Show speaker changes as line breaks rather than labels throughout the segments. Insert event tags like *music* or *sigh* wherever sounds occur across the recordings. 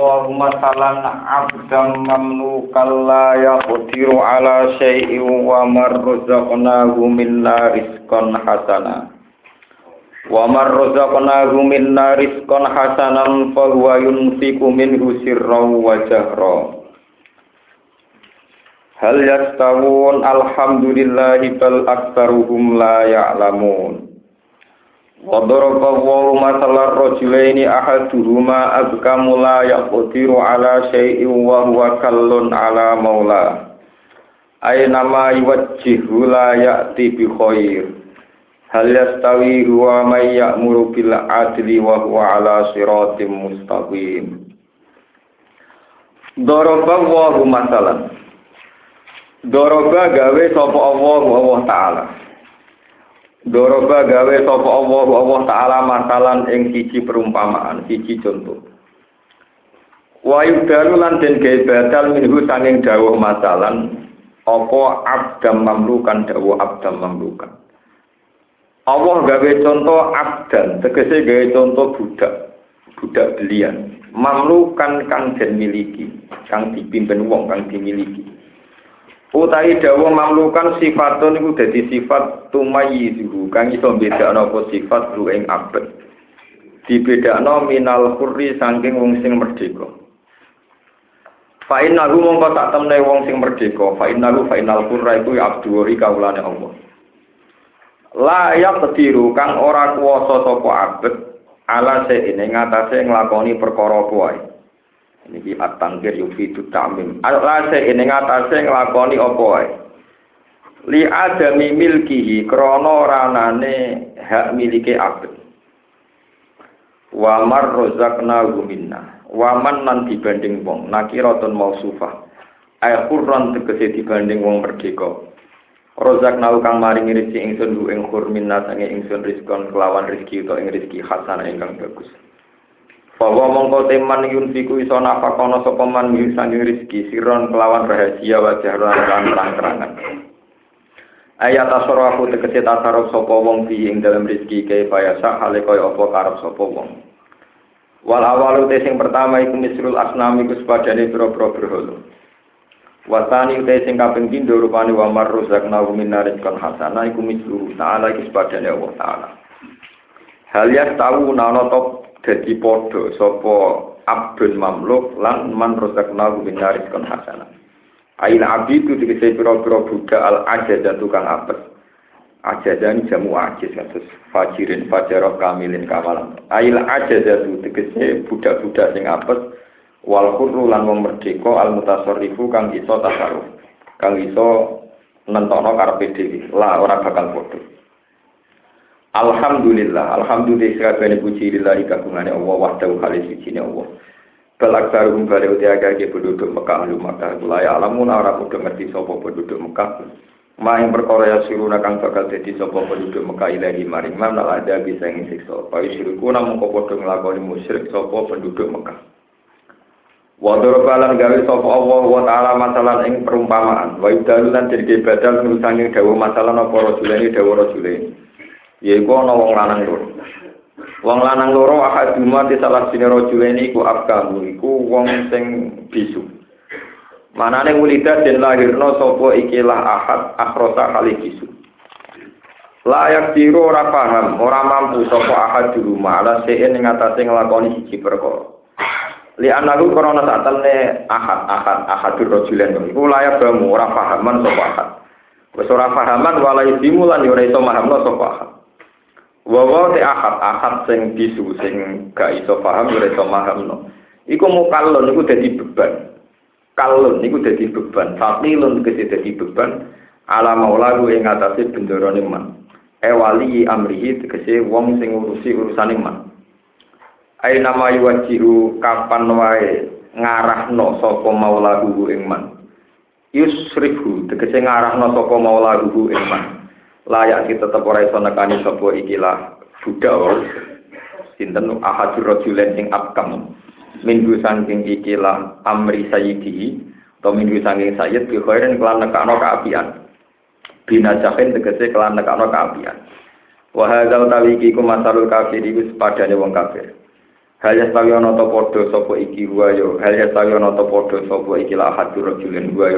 Doroballahu masalan abdam mamlukan la yaqdiru ala syai'in wa marrazaqnahu minna rizqan hasana. Wa marrazaqnahu minna rizqan hasanan fa huwa yunfiqu minhu sirran wa jahra. Hal yastawun alhamdulillahi bal aktsaruhum la ya'lamun. وضرب الله مثلا الرجلين أحدهما أبكم لا يقدر على شيء وهو كل على مولاه أينما يوجه لا يأتي بخير هل يستوي هو من يأمر بالعدل وهو على صراط مستقيم ضرب الله مثلا ضرب gawe sapa Allah Allah taala Doroba gawe sapa Allah Allah taala masalan ing siji perumpamaan, siji contoh. Wa yudalu lan den gawe badal minhu sanging dawuh masalan apa abdam mamlukan dawuh abdam mamlukan. Allah gawe contoh abdan, tegese gawe contoh budak, budak belian. Mamlukan kang den miliki, kang dipimpin wong kang dimiliki. Utai dawa mamlukan sifatun iku dadi sifat tumayyizuhu kang iso bedakno apa sifat ru ing abet. Dibedakno minal hurri saking wong sing merdeka. Fa innahu mongko tak temne wong sing merdeka, fa innahu fa innal hurra iku abdu wa kaulane Allah. La yaqdiru kang ora kuwasa sapa abet ala seine ngatasé nglakoni perkara kuwi. Niki at-tangkir yufidu ta'mim. Alase ini ngatasé nglakoni apa wae? Li adami milkihi krana ranane hak milike abet. Wa mar rozakna guminna wa man nan dibanding wong. Nakiratun mausufah. Ay qurran tegese dibanding wong merdeka. Rozakna kang maringi rezeki ingsun ing khurminna sange ingsun rizkon kelawan rezeki utawa ing rezeki hasanah ingkang bagus bahwa mongko teman yunfiku iso nafakono sapa man sanging rezeki siron kelawan rahasia wajah lan terang-terangan. Ayat tasarrufu tegese tasarruf sapa wong fi ing dalam rezeki kaya bayasa hale kaya apa karep sapa wong. Wal awalu sing pertama iku misrul asnam iku sepadane pira-pira berhala. Wasani te sing kaping pindho rupane wa marruzakna min rizqan hasana iku misru ta'ala iku sepadane Allah taala. Hal ya tahu nana dadi padha sapa abdun mamluk lan man rozakna min rizqan hasana ail abidu dikese pira-pira budak al ajaza tukang apes. Ajaza jamu ajiz kados fajirin fajarok kamilin kamalan ail ajaza dikese budak-budak sing apes wal khurru lan wong al mutasarrifu kang iso tasarruf kang iso nentono karepe dhewe. La ora bakal padha Alhamdulillah, alhamdulillah sekabehane puji lillahi kagungane Allah wahdahu khalis siji Allah. Bal aksarum bale utiaga ke penduduk Mekah lu Mekah kula ya alamun ora padha ngerti sapa penduduk Mekah. Maing perkara ya siruna kang bakal dadi sapa penduduk Mekah ilahi maring man ada bisa ing siksa. Payu siriku namung padha nglakoni musyrik sapa penduduk Mekah. Wa dorobalan gawe sapa Allah wa taala masalah ing perumpamaan. Wa idalu lan jadi badal nusange dawuh masalah apa rajulane dawuh rajulane. Yaiku ana wong lanang loro. Wong lanang loro ahaduma di salah sini rajulene iku afkamu iku wong sing bisu. Manane ulida den lahirna sapa ikilah ahad akhrosa kali bisu. Layak diru ora paham, ora mampu sapa ahad di rumah ala sein ing atase nglakoni siji perkara. Li analu korona saat temne ahad ahad ahadur rajulen iku layak bamu ora pahaman sapa ahad. Wis pahaman wala isimu lan ora iso mahamno ahad. Wawa te ahad ahad sing bisu sing gak iso paham ora iso mahamno. Iku mukallon iku dadi beban. Kalon iku dadi beban. Fakilun kese dadi beban ala maulaku ing atase bendarane man. E wali amrihi tegese wong sing ngurusi urusane man. Ai nama yuwajiru kapan wae ngarahno sapa maulahu ing man. Yusrifu tegese ngarahno sapa maulahu ing man. Layak kita tetep ora iso nekani ikilah budak wae. Sinten? Rajulen sing abkam. Minggu saking ikilah amri sayyidi. Atau minggu saking sayyid bi khairin kelan nekakno kaapian jahin tegese kelan nekakno kaapian wa hadzal tawi iki ku kafir iku sepadane wong kafir. Hal ya sawi ana ta padha sapa iki? Wa hal ya sawi ana ta padha sapa iki la hadur rajulen wa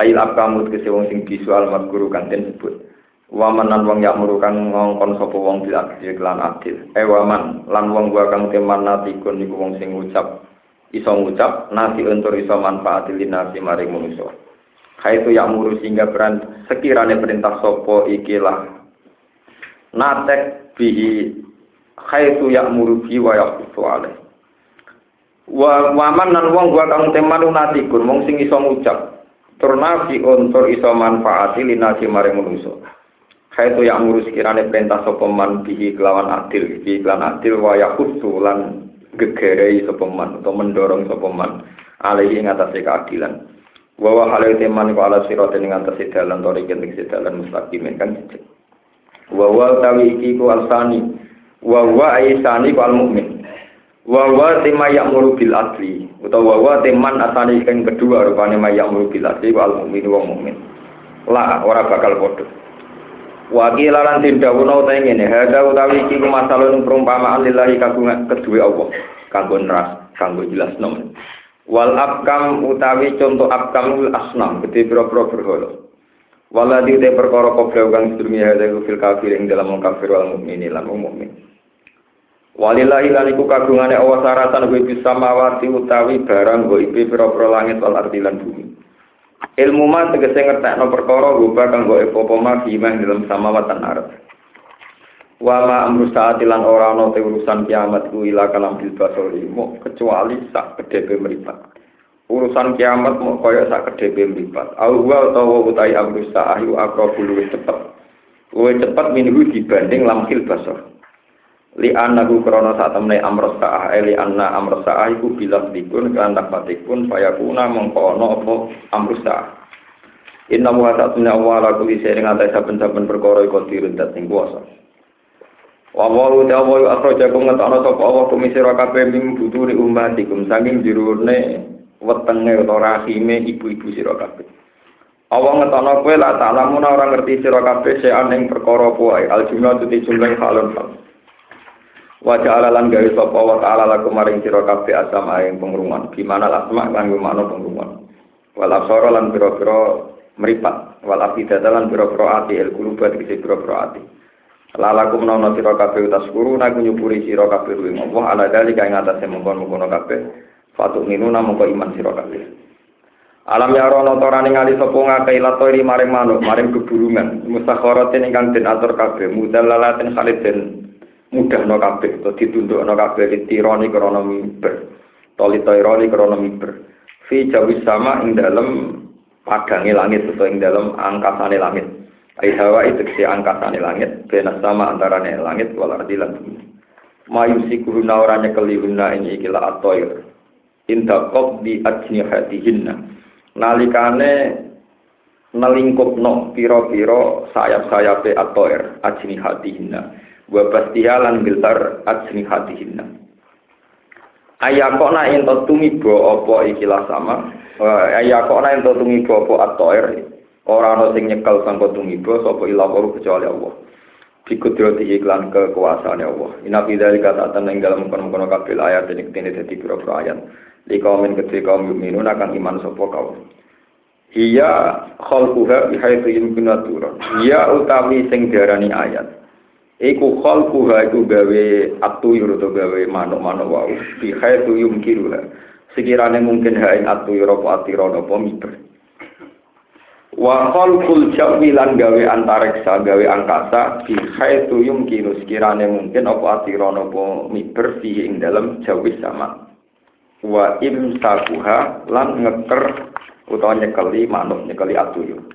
Ail abkamu tegese wong sing visual mazkuru kanten sebut Waman lan wong yakmuru kang ngongkon sapa wong bil adil lan adil. Eh waman lan wong gua kang teman natikun niku wong sing ngucap iso ngucap nasi untuk iso manfaatil nasi maring manusa. Kaitu yakmuru sehingga peran sekiranya perintah sapa ikilah natek bihi khaitu yakmuru bi wa yaqutu alaih. Wa waman lan wong gua kang teman natikun wong sing iso ngucap turnafi untuk iso manfaati linasi maring manusa. Khaitu yang ngurus kirane perintah sopeman bihi kelawan adil, bihi kelawan adil wa yakutu lan gegerei sopeman atau mendorong sopeman alaihi ngatasi keadilan. Wa wa halai teman ku ala sirote ing ngatasi dalan tori kenting sedalan mustaqimin kan cicik. Wa wa tawi iki ku alsani wa wa aisani ku mukmin. Wa wa tema ya'muru bil adli utawa wa teman asani kang kedua rupane ma ya'muru bil adli wa al mukmin wa mukmin. La ora bakal padha. Wakil lan tin dawuh utawi ngene, hadza utawi iki ku masalahun perumpamaan lillahi kagungan kedue Allah, kanggo neras, kanggo jelas nom. Wal abkam utawi contoh abkam ul asnam, gede pira-pira berhala. Waladi te perkara kobra kang sedurunge hadza fil kafir ing dalam wong kafir wal mukmini lan wong mukmin. Walillahi lan iku kagungane Allah saratan wa bisa mawati utawi barang go ipe pira-pira langit wal ardi lan bumi. ilmu ma tegese ngertekno perkara rupa kanggo apa ma bima dalam samawatan arep. Wa ma amru saati lan ora ana te urusan kiamat ku ila kalam bil basori mo kecuali sak kedhepe mripat. Urusan kiamat mau kaya sak kedhepe mripat. Au wa utawa utai amru saayu aqrabul luwih cepet. Luwih cepet minggu dibanding lamkil basor li anahu krono saat temne amros sa'ah li anna amros sa'ah iku bilas dikun kan dapatikun fayakuna mengkono apa amros sa'ah inna wa ta'atuna wa ala kulli syai'in ata saben-saben perkara iku dirun ing kuasa. Wa wa ta wa akhrajakum ngetokno sapa Allah kumisira kabeh mim buturi ummatikum saking jirune wetenge utawa rahime ibu-ibu sira kabeh. Allah ngetokno kowe la ta'lamuna ora ngerti sira kabeh sean ing perkara kuwi al tuti jumlah halun hal Wa ja'ala lan gawe sapa wa ta'ala lakum maring sira kabeh asama pengruman. Gimana asma lan gimana pengruman. Wal absara lan pira-pira mripat. Wal afidata lan pira-pira ati el kuluba dikse pira-pira ati. Lalakum nono sira kabeh utas guru nak nyupuri sira kabeh ing Allah ala dalika ing atase mongkon-mongkon kabeh. Fatuk minuna mongko iman sira kabeh. Alam ya rono tora ningali sapa ngakei latori maring manuk maring keburungan mustakharatin ingkang den atur kabeh mudallalatin khalid den mudah no kabeh atau ditunduk no kabeh litironi krono mimber tolitoironi krono mimber fi jawis sama ing dalam pagangi langit atau ing dalam angkasane langit. Ai hawa itu si angkasane langit benas sama antarane langit wal ardi lan bumi. Mayusiku ora nyekeli guna ing ikila atoir. Inda di ajnihatihinna nalikane nelingkupno piro-piro sayap-sayape atoir ajnihatihinna wa bastiha lan gelar ajni hatihinna ayakona ento tumiba apa ikilah sama ayakona ento tumiba apa atoir ora ana sing nyekel sangka tumiba sapa ila kecuali Allah Bikudrati iklan kekuasaannya Allah. Ina bidali kata ing dalam kono-kono kabel ayat ini ketini dadi pira-pira ayat. Li kaumin kedhe kaum mukminun akan iman sapa kaum. Iya khalquha bihaitsu yumkinu turun. Iya utawi sing diarani ayat. Iku khalquha iku gawe atuyur atau gawe manuk-manuk wau. Bi khaitu yumkiruha. Sekiranya mungkin ha ing atuyur apa atira apa miber. Wa khalqul jawi lan gawe antariksa gawe angkasa bi khaitu yumkinu sekiranya mungkin apa atira apa miber fi ing dalam jawi sama. Wa imsakuha lan ngeker utawa nyekeli manuk nyekeli atuyur.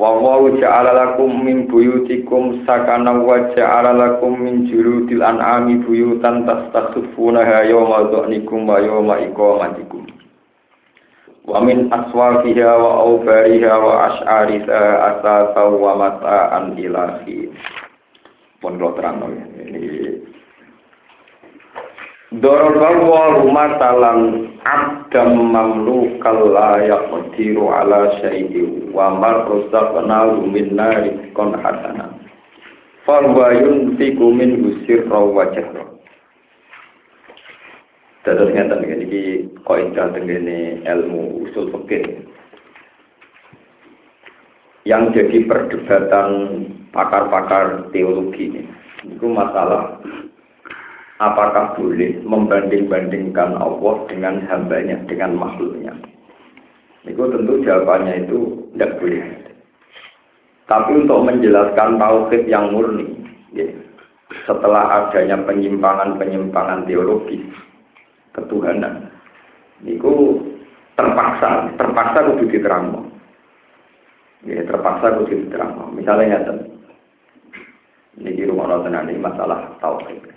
Wa wa ja'ala lakum min buyutikum sakana wa ja'ala lakum min jurudil an'ami buyutan tastakhifunaha yawma dhanikum wa yawma iqamatikum. wa min aswafiha wa awbariha wa ash'ariha asasa wa mata'an ilahi pun kalau terang ini Dorong wa rumah talan abdam mamlukal la yaqdiru ala syai'i wa mar rusaqna min nari kon hasana fa wa yunfiqu min usir wa jahra Dados ngeten iki kaidah tengene ilmu usul fikih. Yang jadi perdebatan pakar-pakar teologi ini, itu masalah apakah boleh membanding-bandingkan Allah dengan hambanya, dengan makhluknya. Itu tentu jawabannya itu tidak boleh. Tapi untuk menjelaskan tauhid yang murni, ya, setelah adanya penyimpangan-penyimpangan teologis, ketuhanan. Niku terpaksa, terpaksa kudu diterangno. Ya, terpaksa kudu diterangno. Misalnya ngeten. Niki rumah tenan ini masalah tauhid.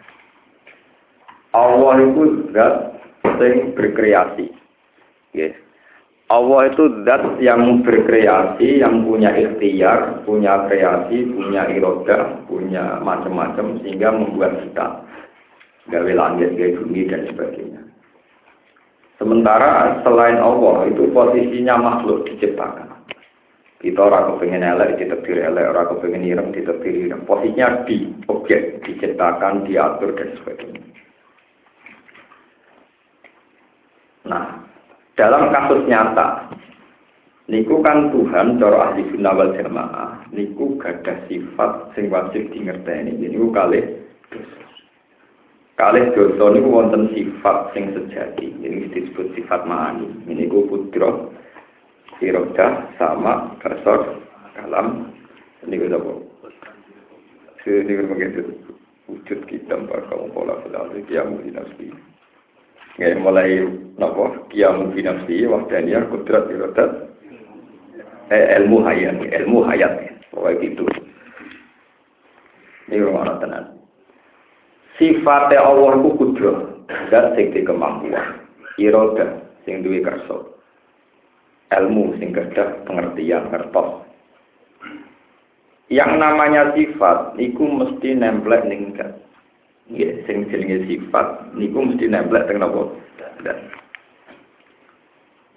Allah itu zat yang berkreasi. Yes. Allah itu zat yang berkreasi, yang punya ikhtiar, punya kreasi, punya iroda, punya macam-macam sehingga membuat kita gawe langit, gawe bumi dan sebagainya. Sementara selain Allah itu posisinya makhluk diciptakan. Kita orang kepengen elek ditekdir elek, orang kepengen irem ditekdir irem. Posisinya di objek diciptakan, diatur dan sebagainya. Nah, dalam kasus nyata, niku kan Tuhan cara ahli sunnah wal jamaah, niku gadah sifat sing wajib di ngerteni. Niku kalih dosa. Kalih dosa niku wonten sifat sing sejati. Ini disebut sifat ma'ani. Ku putra, sirodah, sama, kasor, kalam. Ini ku apa? Ini ku begitu. Wujud kita bakal pola pola kiamu di nafsi. Ya, mulai nopo? Kiamu fi nafsi wahdaniya kudrat irodat eh, ilmu hayat ilmu hayat. Pokoknya gitu. Ini rumah tenan sifatnya Allah ku kudrat. Dan sing kemampuan. Iroda sing duwe kersa. Ilmu sing kedah pengertian ngertos. Yang namanya sifat iku mesti nemplek ning Ya, sing jenenge sifat niku mesti nempel teng napa?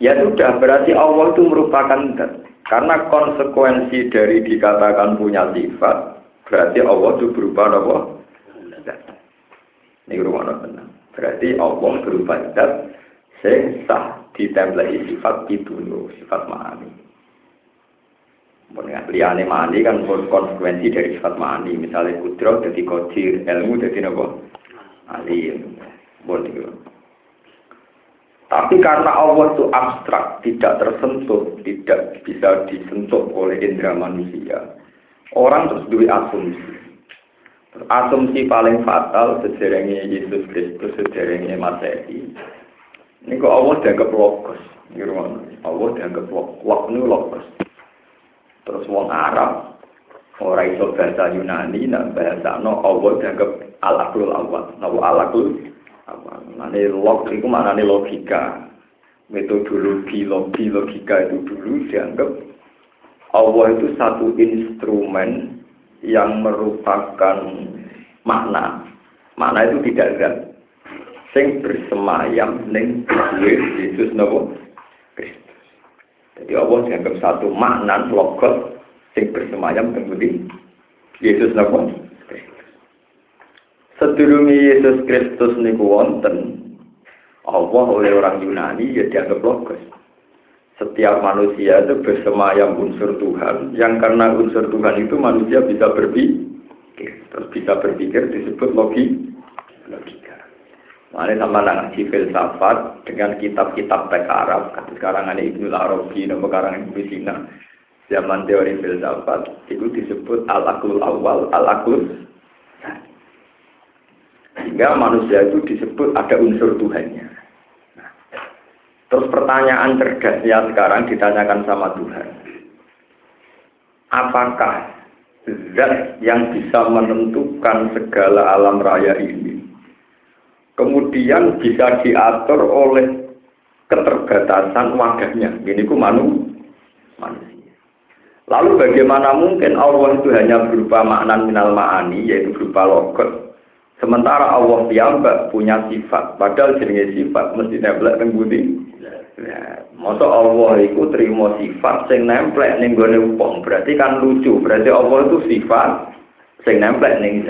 Ya sudah, berarti Allah itu merupakan dat. Karena konsekuensi dari dikatakan punya sifat, berarti Allah itu berupa apa? Dat. Ini rumah tenang. Berarti Allah berupa dat, sing sah ditempeli sifat itu, sifat ma'ani. Liane mani kan konsekuensi dari sifat mani. Misalnya kudro jadi kodir, ilmu jadi nopo alim. Boleh Tapi karena Allah itu abstrak, tidak tersentuh, tidak bisa disentuh oleh indera manusia, orang terus duit asumsi. Asumsi paling fatal sejarahnya Yesus Kristus, sejarahnya Masehi. Ini kok Allah dianggap logos. Allah dianggap logos. Waktu logos. Terus wong Arab ora iso bahasa Yunani nak bahasa no Allah dianggap alakul awal. Nawa alakul awal. Nane log maknane logika. Metodologi logi logika itu dulu dianggap Allah itu satu instrumen yang merupakan makna. Makna itu tidak ada. Sing bersemayam ning Yesus nopo jadi Allah dianggap satu makna logos sing bersemayam kemudian Yesus napa? Sedurunge Yesus Kristus niku wonten Allah oleh orang Yunani ya dianggap logos. Setiap manusia itu bersemayam unsur Tuhan, yang karena unsur Tuhan itu manusia bisa berpikir, terus bisa berpikir disebut logi, logika. Mana sama ngaji filsafat dengan kitab-kitab teks Arab. Sekarang ada Ibnu Arabi, nama karangan Ibnu Sina. Zaman teori filsafat itu disebut al-aklul awal, al-aklul sehingga manusia itu disebut ada unsur Tuhannya. Terus pertanyaan cerdasnya sekarang ditanyakan sama Tuhan. Apakah zat yang bisa menentukan segala alam raya ini kemudian bisa diatur oleh keterbatasan wadahnya. Ini ku manu, manusia. Lalu bagaimana mungkin Allah itu hanya berupa makna minal ma'ani, yaitu berupa logot. Sementara Allah piyambak punya sifat, padahal jenis sifat mesti nemplek teng budi. Ya, Allah itu terima sifat sing nemplek ning gone berarti kan lucu. Berarti Allah itu sifat sing nemplek ning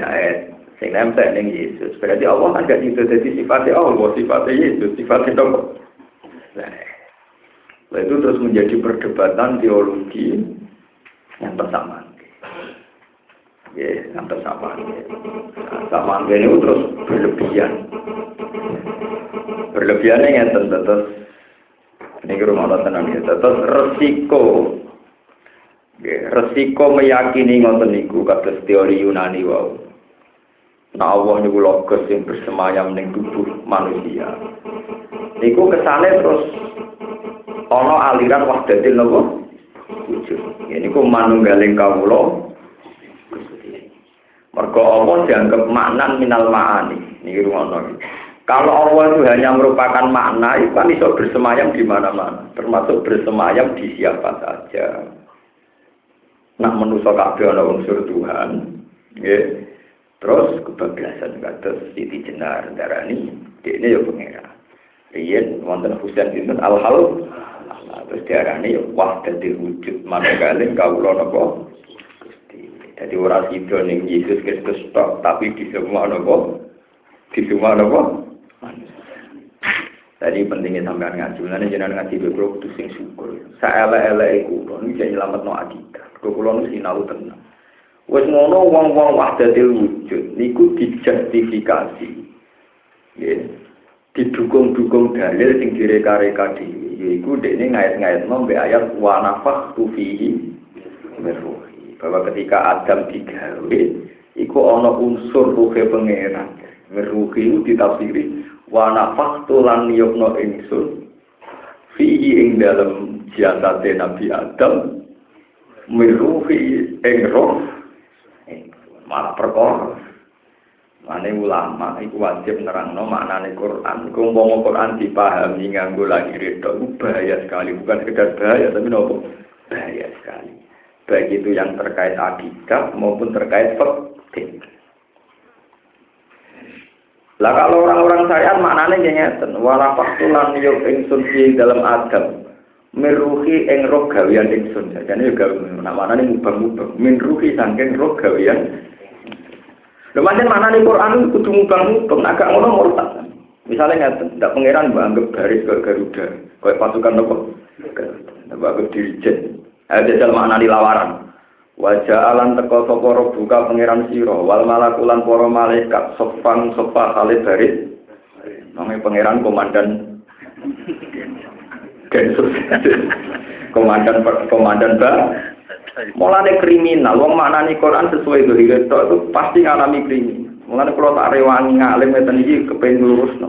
sing nemplek ning Yesus. Berarti Allah kan gak itu jadi sifatnya Allah, sifatnya Yesus, sifatnya apa? Nah, itu terus menjadi perdebatan teologi yang pertama. Ya, yang pertama. Nah, sama ini terus berlebihan. Berlebihannya yang tentu terus ini rumah Allah tenang ya. Terus resiko Ya, resiko meyakini ngoten niku kados teori Yunani wau. Nah Allah niku logos yang bersemayam ning tubuh manusia. Niku kesane terus ana aliran wahdatil nopo wujud. Ya niku manunggaling kawula Gusti. Mergo Allah dianggap maknan minal ma'ani. Niki rumono. Kalau Allah itu hanya merupakan makna, itu kan bisa bersemayam di mana-mana, termasuk bersemayam di siapa saja. Nak menuso kabeh ana unsur Tuhan, nggih. Terus kebablasan kados Siti Jenar darani, ini ya pengira. Riyen wonten Husain bin Al Hal, terus diarani ya wahdatil wujud manunggaling kawula napa Gusti. Dadi ora sida ning Yesus Kristus tok, tapi di semua napa? Di semua napa? Tadi pentingnya sampean ngaji, nanti jangan ngaji beberapa kudu sing syukur. Saelek-elek kulo ini jadi nyelamat no adikat. Kulo nu sinau tenang. Wes ngono wong-wong wahdatil wujud niku dijustifikasi. Ya. Didukung-dukung dalil sing direka-reka dhewe. Yaiku dekne ngait-ngaitno mbek ayat wa nafakhtu fihi meruhi. Bahwa ketika Adam digawe iku ana unsur ruhe pangeran. Meruhi itu ditafsiri wa nafaktu lan yukno ingsun fihi ing dalam jasate Nabi Adam miruhi ing roh malah perkara Mane ulama iku wajib nerangno maknane Quran. Iku umpama Quran dipahami nganggo lagi itu bahaya sekali, bukan sekedar bahaya tapi nopo bahaya sekali. Baik itu yang terkait akidah maupun terkait fikih. Lah kalau orang-orang syariat maknanya kayak ngeten, wala faktulan yuk ingsun dalam adam. Miruhi ing roh gawian ingsun. Jadi juga namanya ini mubang-mubang. Minruhi sangking roh gawian. Lumayan mana nih Quran kudu mubang-mubang, agak ngono murtad. Misalnya ngeten, tidak pangeran anggap garis ke Garuda, kayak pasukan nopo. Tidak anggap dirijen. Ada dalam makna lawaran. Wajah alan teko sopo buka pangeran siro, wal malakulan poro malaikat sofang sofa kali baris. Namanya pangeran komandan Densus. komandan komandan ba. Mulane kriminal, wong maknani Quran sesuai dohir itu, itu pasti ngalami kriminal. Mulane kalau tak rewangi ngalim ngeten iki kepen lurusno.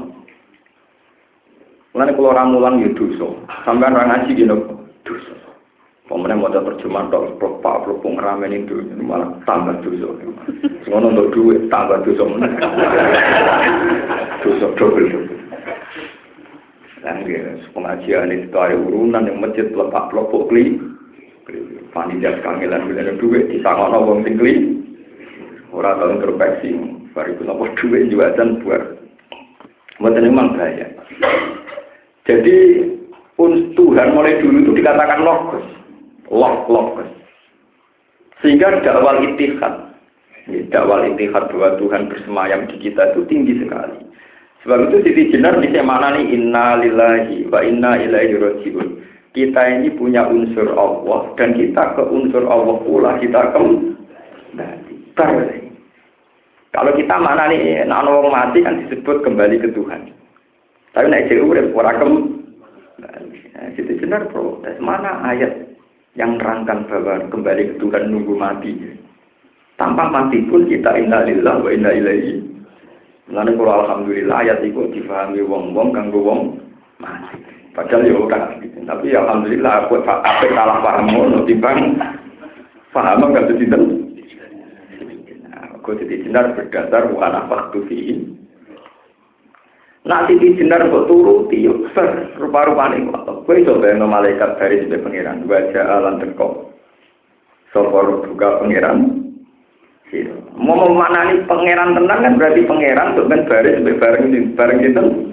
Mulane kalau orang mulang ya dosa. Sampeyan ora ngaji gini dosa. Pemenang mau terjemah dok, pak pelupung ramen itu malah tambah dosa. Semua untuk duit tambah dosa mana? *laughs* Dosa double. Dan pengajian itu ada urunan yang masjid lepak pelupuk kli. Panitia kangelan di sana wong sing kli. Orang tahu introspeksi, baru itu nopo duit juga dan buat. Buat memang bahaya. Jadi Tuhan mulai dulu itu dikatakan logos lok-lok. Sehingga dakwal itihad, dakwal itihad bahwa Tuhan bersemayam di kita itu tinggi sekali. Sebab itu Siti Jenar bisa mana nih inna lillahi wa inna ilaihi rajiun. Kita ini punya unsur Allah dan kita ke unsur Allah pula kita kembali. Kalau kita mana nih nano mati kan disebut kembali ke Tuhan. Tapi naik jauh udah ora kembali. Siti Jenar protes mana ayat yang nerangkan bahwa kembali ke Tuhan nunggu mati. Tanpa mati pun kita innalillah wa inna ilaihi. Lalu kalau alhamdulillah ayat itu difahami wong-wong kanggo wong mati. Padahal ya ora Tapi ya alhamdulillah aku apa salah paham ngono timbang paham enggak sediten. Aku jadi benar berdasar wa nafaqtu fihi. Nak titi jenar kok turuti yo ser rupa-rupane kok. Kowe coba yang malaikat dari sebagai pangeran wajah alam teko. Sopor buka pangeran. Mau memanani pangeran tenang kan berarti pangeran tuh kan baris bareng bareng itu.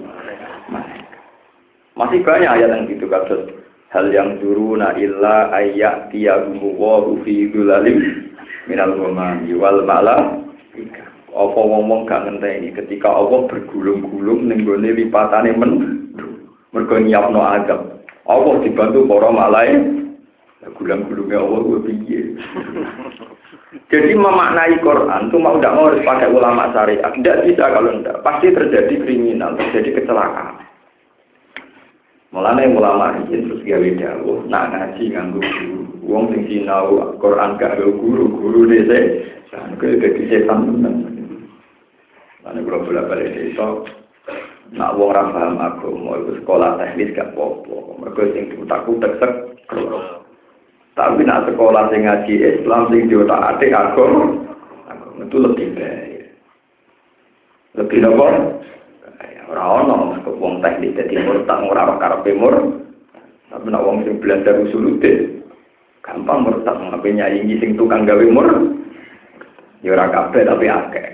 Masih banyak ayat yang gitu kasus hal yang na illa ayat tiyagumu wa fi dulalim minal ghamami wal ma'la apa ngomong gak ngenteni ketika Allah bergulung-gulung ning gone lipatane men mergo nyiapno azab. Allah dibantu para malaikat. Gulung-gulungnya Allah gue piye. Jadi memaknai Quran itu mau tidak mau harus pakai ulama syariat. Tidak bisa kalau tidak. Pasti terjadi kriminal, terjadi kecelakaan. Mulane ulama ini terus gawe dawuh, nak ngaji nganggo guru. Wong sing sinau Quran gak guru, guru dese. Kan kaya dadi setan tenan. Lalu kalau bolak balik desa, nak wong ora paham mau itu sekolah teknis gak apa-apa. Mergo sing diutak-utak sek Tapi nak sekolah sing ngaji Islam sing diotak-atik agama, itu lebih baik. Lebih nopo? Ora ono wong teknis dadi murtad ora karepe mur. Tapi nak wong sing belajar usulute gampang murtad ngapain nyanyi sing tukang gawe mur. Ya ora kabeh tapi akeh.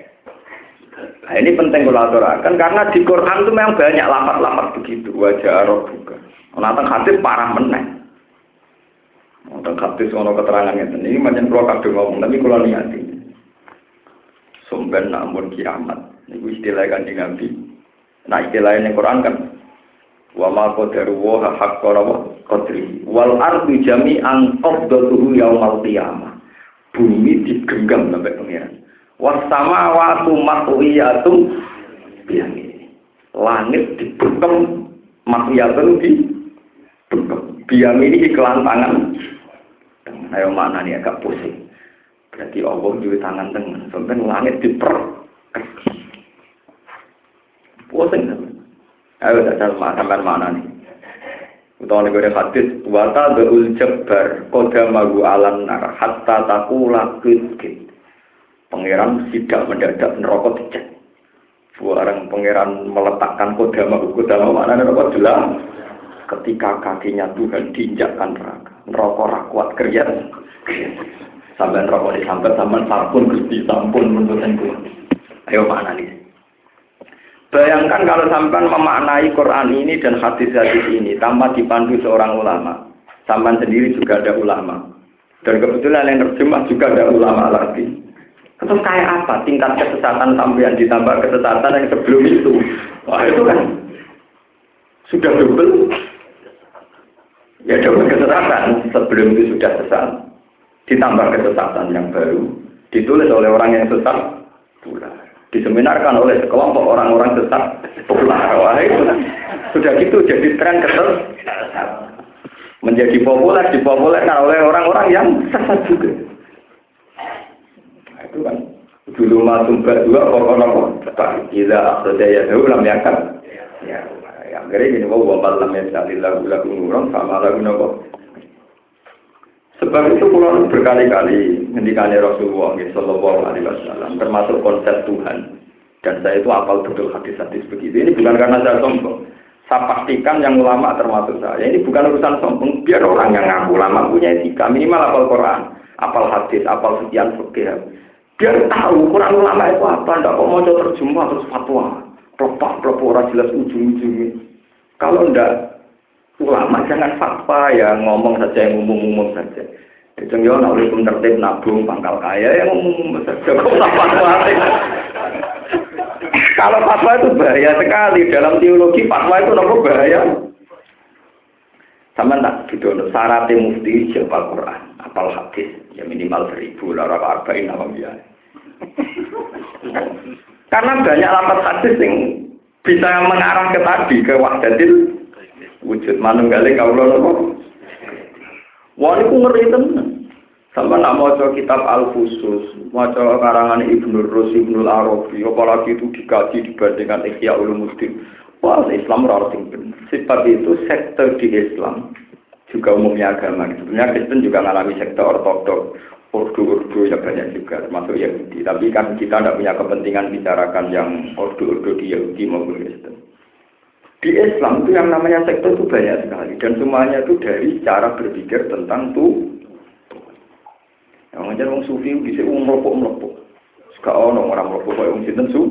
Nah ini penting kalau aturakan karena di Quran itu memang banyak lapat-lapat begitu wajah Arab juga. Nonton hadis parah meneng. Nonton hadis ono keterangannya ini macam kalau kadung ngomong tapi kalau niati. Sumber namun kiamat. Ini istilah kan di Nabi. Nah istilah yang Quran kan wa ma qadaru wa haqqa qadri wal ardu jami'an qabdatuhu yaumal qiyamah. Bumi digenggam sampai pengiran wasama watu matwiyatum biami langit dibekem matwiyatum di bekem biami ini kelantangan. Ayo mana nih agak pusing. Berarti Allah juga tangan tengah sampai langit diper pusing ayo tak sampai mana nih utawa nego hadis wata beul jabbar kodamagu alam nar hatta takula kit Pangeran tidak mendadak neraka dicek. Barang pangeran meletakkan kodama kodama mana neraka jelas. Ketika kakinya Tuhan diinjakkan neraka, neraka rakwat kerja. Sampai neraka disambat sampai sampun gusti sampun menurutkan Ayo mana nih? Bayangkan kalau sampai memaknai Quran ini dan hadis-hadis ini tanpa dipandu seorang ulama. Sampai sendiri juga ada ulama. Dan kebetulan yang terjemah juga ada ulama lagi. Terus kayak apa tingkat kesesatan sampai ditambah kesesatan yang sebelum itu? Wah itu kan sudah double. Ya double kesesatan sebelum itu sudah sesat. Ditambah kesesatan yang baru ditulis oleh orang yang sesat pula. Diseminarkan oleh sekelompok orang-orang sesat. Pula. Wah itu. Kan sudah gitu jadi tren kesesatan. Menjadi populer, dipopulerkan oleh orang-orang yang sesat juga. Itu kan. Dulu masuk dua pokok nomor cepat gila akhirnya ya? Lam yakan ya yang kira ini mau bapak lam ya lagu lagu nurung sama lagu nopo sebab itu pulau berkali-kali ngendikane Rasulullah Shallallahu Alaihi Wasallam termasuk konsep Tuhan. Dan saya itu apal betul hadis-hadis begitu. Ini bukan karena saya sombong. Saya pastikan yang ulama termasuk saya. Ini bukan urusan sombong. Biar orang yang ngaku ulama punya etika minimal apal Quran apal hadis apal sekian fikih. Biar tahu Quran ulama itu apa, tidak kok mau terjemah terus fatwa. Pelepah orang jelas ujung-ujungnya. Kalau ndak ulama jangan fatwa ya ngomong saja yang umum-umum saja. Itu ya nak oleh tertib nabung pangkal kaya yang umum saja. Kok fatwa? Kalau fatwa itu bahaya sekali dalam teologi fatwa itu nopo bahaya. Sama tak gitu, syaratnya mufti siapa Quran, apal hadis, ya minimal seribu, lara arba'in nama biasa. Karena banyak lapat hadis yang bisa mengarah ke tadi ke wahdatil wujud manunggaling kaulah nopo. Wah itu ngeri tenan. Sama nak mau kitab Al Khusus, mau karangan Ibnu Rus, Ibnu Arabi, apalagi itu dikaji dibandingkan Ikhya Ulumuddin. Wah, Islam harus benar. Sifat itu sektor di Islam juga umumnya agama. Sebenarnya Kristen juga mengalami sektor ortodok ordo-ordo ya banyak juga termasuk Yahudi tapi kan kita tidak punya kepentingan bicarakan yang ordo-ordo di Yahudi maupun Kristen Di Islam itu yang namanya sektor itu banyak sekali dan semuanya itu dari cara berpikir tentang tuh. Yang ngajar orang sufi bisa umum merokok merokok. Sekarang orang orang merokok kayak orang sinten su.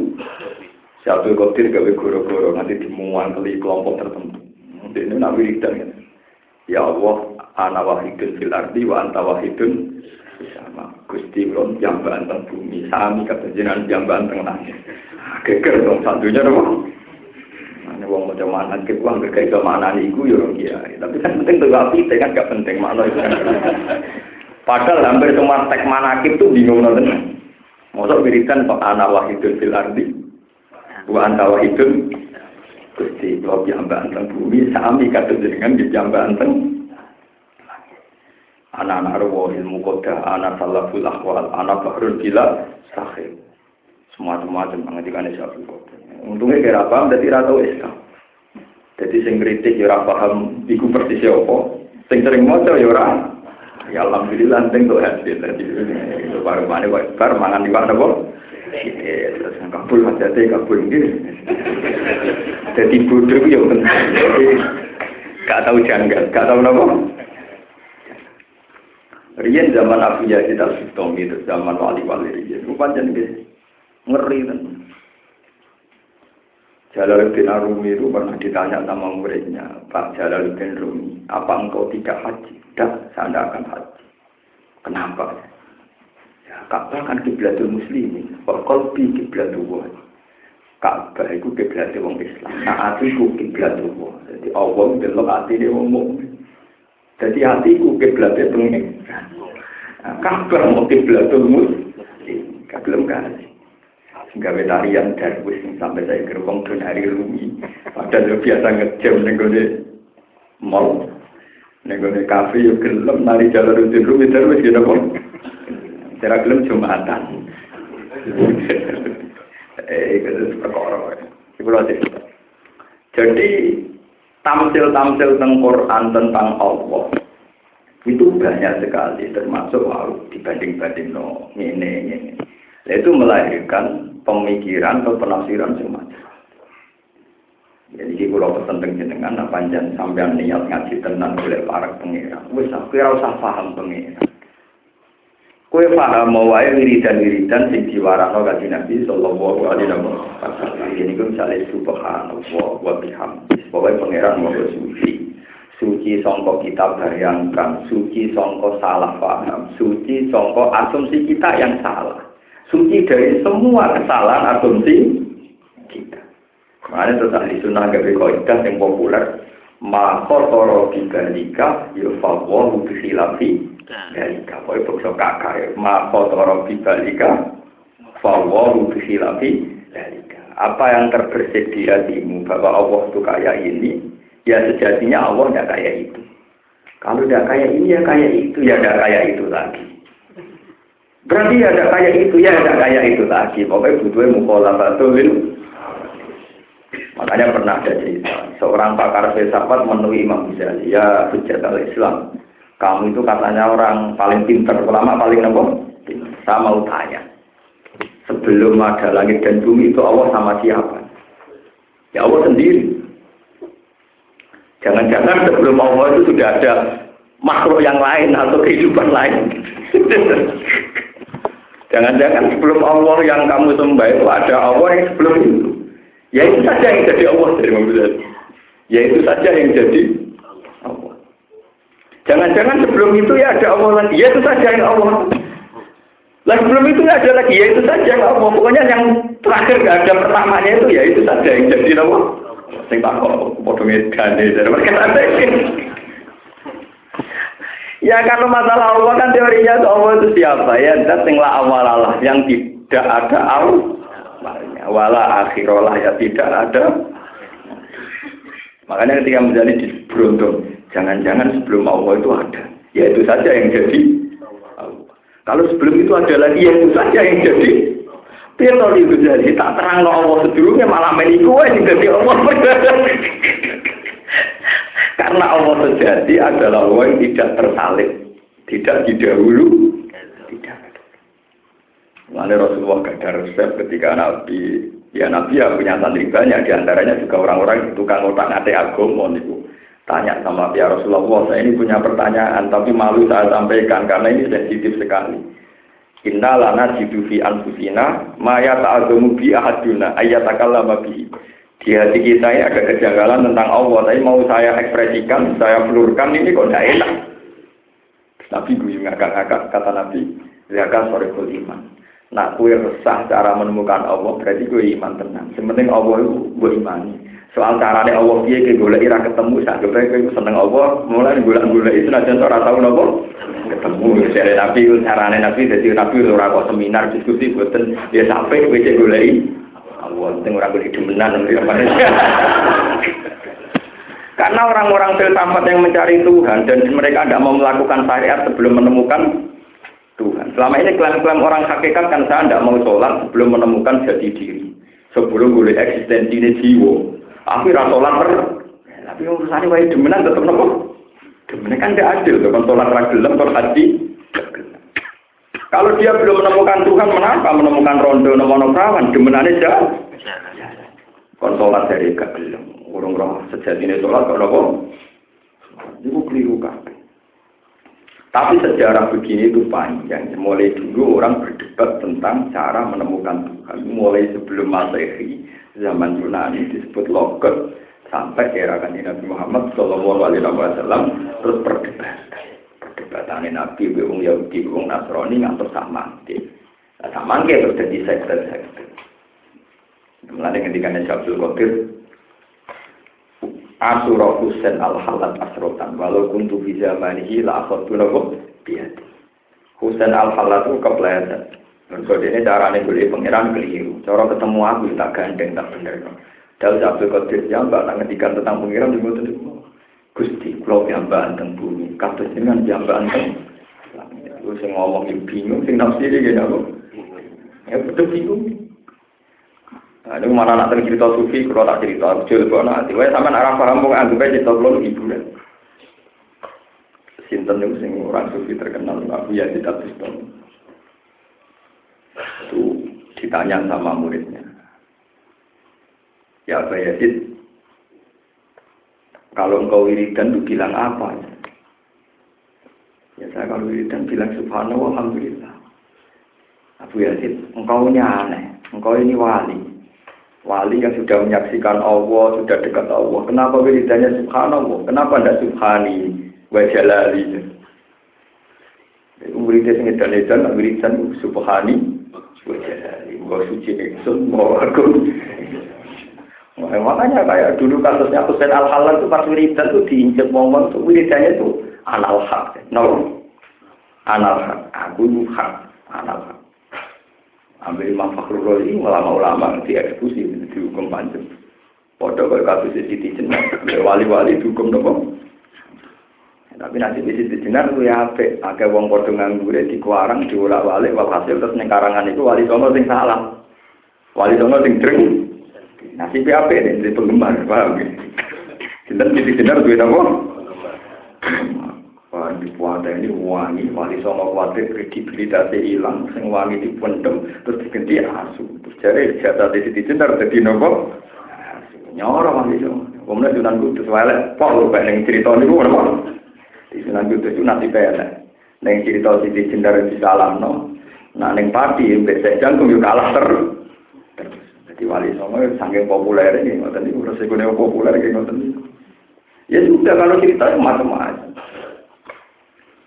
Satu kotir gawe goro-goro nanti dimuang kali kelompok tertentu. Ini nak wiridan ya. Ya Allah, ana wahidun fil ardi wa anta wahidun sama Gusti Ron jamban teng bumi sami kata jenengan jamban teng langit. Geger dong satunya dong. Ini wong mau mana ke uang berkait sama anak iku ya iya. Tapi kan penting tuh api, kan gak penting makna itu. Padahal hampir semua tek manakib tuh bingung nonton. Masa wiridan kok anak wahidun fil ardi, wa anta wahidun Gusti kalau jamba anteng bumi sami kata jenengan di jamba anteng anak-anak rawa ilmu koda, anak salaful akwal, anak bahrul bila sahih. Semua-semua mengajikan Syafi'i koda. Untungnya kira paham, jadi rata Islam. Jadi sing kritik ya paham, iku persis apa. Sing sering maca ya ora. Ya alhamdulillah sing tuh hasil. Jadi itu baru mana baru mangan di mana kok. Terus kabul hati kabul gitu. Jadi bodoh ya Jadi gak tahu janggal, gak tahu apa. Rian zaman Abu Yazid al-Sistami itu zaman wali-wali Rian. Rupanya ngeri kan. Jalaluddin Arumi itu pernah ditanya sama muridnya, Pak Jalaluddin Rumi, apa engkau tidak haji? Tidak, saya tidak akan haji. Kenapa? Ya, Ka'bah kan kiblatul muslimin, kok kolbi kiblatul wah. Ka'bah itu kiblatul wong Islam, nah hatiku kiblatul wah. Jadi Allah belok hati dia ngomong. Jadi hatiku kiblatul pengen. Nah, Ka'bah mau kiblatul muslimin, belum kasih gawe tarian darwis sampai saya gerbong dan hari rumi. Padahal biasa ngejam nenggone mall. Nenggone kafe yuk gelem nari jalan rutin rumi darwis gitu kok cara gelem jumatan. *laughs* Eh itu perkara. Itu jadi tamsil-tamsil tentang Quran tentang Allah itu banyak sekali termasuk wow, dibanding-banding no ini ini itu melahirkan pemikiran atau penafsiran semacam. Jadi di pulau pesantren jenengan, nah panjang sampean niat ngaji tenang oleh para pengiran. Wes aku ora usah paham pengiran. Kue paham mau wae wiridan wiridan sing diwarakno kanjeng Nabi sallallahu alaihi wasallam. Ini ku misale subhanallah wa bihamdi. Pokoke pengiran mau suci. Suci songko kita bayangkan, suci songko salah paham, suci songko asumsi kita yang salah suci dari semua kesalahan asumsi kita. Kemarin terus ahli sunnah berkoidah yang populer. Ma khotoro bibalika yufawahu bisilafi dalika. Pokoknya bukso kakak ya. Ma khotoro bibalika fawahu bisilafi dalika. Apa yang terbersit di hatimu bahwa Allah itu kaya ini, ya sejatinya Allah tidak kaya itu. Kalau tidak kaya ini ya kaya itu, ya tidak kaya itu lagi. Berarti ada kayak itu, ya ada kayak itu lagi. Pokoknya butuhnya mukolafatulil. Makanya pernah ada cerita, seorang pakar filsafat menemui Imam Ghazali, ya hujat al-Islam. Kamu itu katanya orang paling pinter, ulama paling apa? Saya mau tanya. Sebelum ada langit dan bumi itu Allah sama siapa? Ya Allah sendiri. Jangan-jangan sebelum Allah itu sudah ada makhluk yang lain atau kehidupan lain. *laughs* Jangan-jangan sebelum Allah yang kamu sembah itu ada Allah yang sebelum itu. Ya itu saja yang jadi Allah dari Muhammad. Ya itu saja yang jadi Allah. Jangan-jangan sebelum itu ya ada Allah lagi. Ya itu saja yang Allah. Lah sebelum itu nggak ada lagi. Ya itu saja yang Allah. Pokoknya yang terakhir nggak ada pertamanya itu ya itu saja yang jadi Allah. Sing tak kok potongnya gane mereka ada Ya kalau masalah Allah kan teorinya Allah itu siapa ya? Dan tinggal awal Allah yang tidak ada awalnya. Wala akhirolah ya tidak ada. Makanya ketika menjadi di beruntung, jangan-jangan sebelum Allah itu ada. Ya itu saja yang jadi. Kalau sebelum itu ada lagi, ya itu saja yang jadi. Pietro itu jadi tak terang Allah sebelumnya malah meniku yang jadi Allah. *laughs* Karena Allah sejati adalah Allah yang tidak tersalib, tidak didahulu, tidak. Lalu Rasulullah gak ada resep ketika Nabi Ya Nabi ya punya santri banyak, di antaranya juga orang-orang tukang otak ngate agama niku. Tanya sama ya Rasulullah, saya ini punya pertanyaan, tapi malu saya sampaikan karena ini sensitif sekali. Inna lana jidu fi anfusina maya ta'azamu bi ahaduna ayatakallama bi. Di hati kita ini ada kejanggalan tentang Allah, tapi mau saya ekspresikan, saya pelurkan ini kok tidak enak. Nabi guyu ngakak-ngakak, kata Nabi, Zaka sore iman. Nak kue resah cara menemukan Allah berarti kue iman tenang. Sementing Allah itu gue imani. Soal caranya Allah dia ke gula ira ketemu sak gepe kue seneng Allah mulai gula gula itu nanti ora tahu nopo ketemu dari nabi caranya nabi jadi nabi ora kok seminar diskusi buatan dia sampai kue cek gula Allah teng ora boleh demenan *laughs* karena orang-orang filsafat yang mencari Tuhan dan mereka tidak mau melakukan syariat sebelum menemukan Tuhan. Selama ini klaim-klaim orang hakikat kan saya tidak mau sholat sebelum menemukan jati diri. Sebelum boleh eksistensi ini jiwa. Aku rasa sholat per. Tapi urusannya wajib demenan tetap nopo. Demenan kan tidak adil. Kan sholat ragelam, sholat haji. Kalau dia belum menemukan Tuhan, kenapa menemukan rondo nomono perawan? Demenannya jauh. Kon sholat dari kagelam. Urung roh sejati ini sholat kok nopo. Itu keliru kabeh. Tapi sejarah begini itu panjang. Mulai dulu orang berdebat tentang cara menemukan Tuhan. Mulai sebelum Masehi, zaman Yunani disebut logot sampai era kanji Nabi Muhammad Shallallahu Alaihi Wasallam terus perdebatan. Perdebatan Nabi, Wong Yahudi, Wong Nasrani ngantor samangke. Nah, samangke terus jadi sekte-sekte. Mulai ketika Nabi Qadir Asura Husain al halat asrotan walau kuntu fi zamanihi la akhadtu lahu biyadi. Husain al halat itu kepleset. Mergo dene carane golek pangeran keliru. Cara ketemu aku tak gandeng tak bener. Dal Abdul Qadir jambak tak ngedikan tentang pangeran di mboten Gusti, kula jambak teng bumi. Kados jenengan jambak teng Lu sing ngomong bingung, sing nafsiri gak Ya betul bingung. Ini mana nak cerita sufi, kalau tak cerita, jujur kok nanti. Wah, sama arah paham, mau anggap aja cerita belum ibu deh. Sinten itu sing orang sufi terkenal, Abu Yazid Al Bistami. Itu ditanya sama muridnya. Ya Abu Yazid, kalau engkau wiridan itu bilang apa? Ya saya kalau wiridan bilang subhanallah, alhamdulillah. Abu Yazid, engkau ini aneh, engkau ini wali. Wali yang sudah menyaksikan Allah, sudah dekat Allah. Kenapa wiridannya subhanallah? Kenapa tidak subhani wa jalali? Wiridnya sing edan-edan, wiridan subhani wa jalali. Wa suci ingsun, wa agung. Makanya kayak dulu kasusnya Husain Al-Halal itu pas wiridan itu diinjek momen itu wiridannya itu anal hak. No. Anal hak. Aku hak. Anal hak ambil Imam Fakhrul Razi ulama-ulama dieksekusi dihukum panjang Padha kaya kasus Siti Jenar, wali-wali dihukum nopo. Tapi nanti di Siti Jenar ku ya apik, akeh wong padha nganggure dikuarang diolak-walik walhasil terus ning karangan itu wali songo sing salah. Wali songo sing dreng. Nasib apik nek di penggemar, paham ya? Sinten Siti Jenar duwe nopo? Wah, di puasa ini wangi, wali sama khawatir kredibilitasnya hilang, sing wangi dipendem, terus diganti asu. Terus jadi jatah di sini cinta jadi nopo. Nyorong wali sama. Kemudian Sunan Kudus walek, pok lu pengen cerita ini gue nopo. Di Sunan Kudus itu nanti pelek. Neng cerita Siti Jendar di salam no. Nah neng pati, besek jantung yuk kalah terus. Jadi wali sama saking populer ini, ngoten ini resikonya populer kayak ngoten Ya sudah kalau ceritanya macam-macam.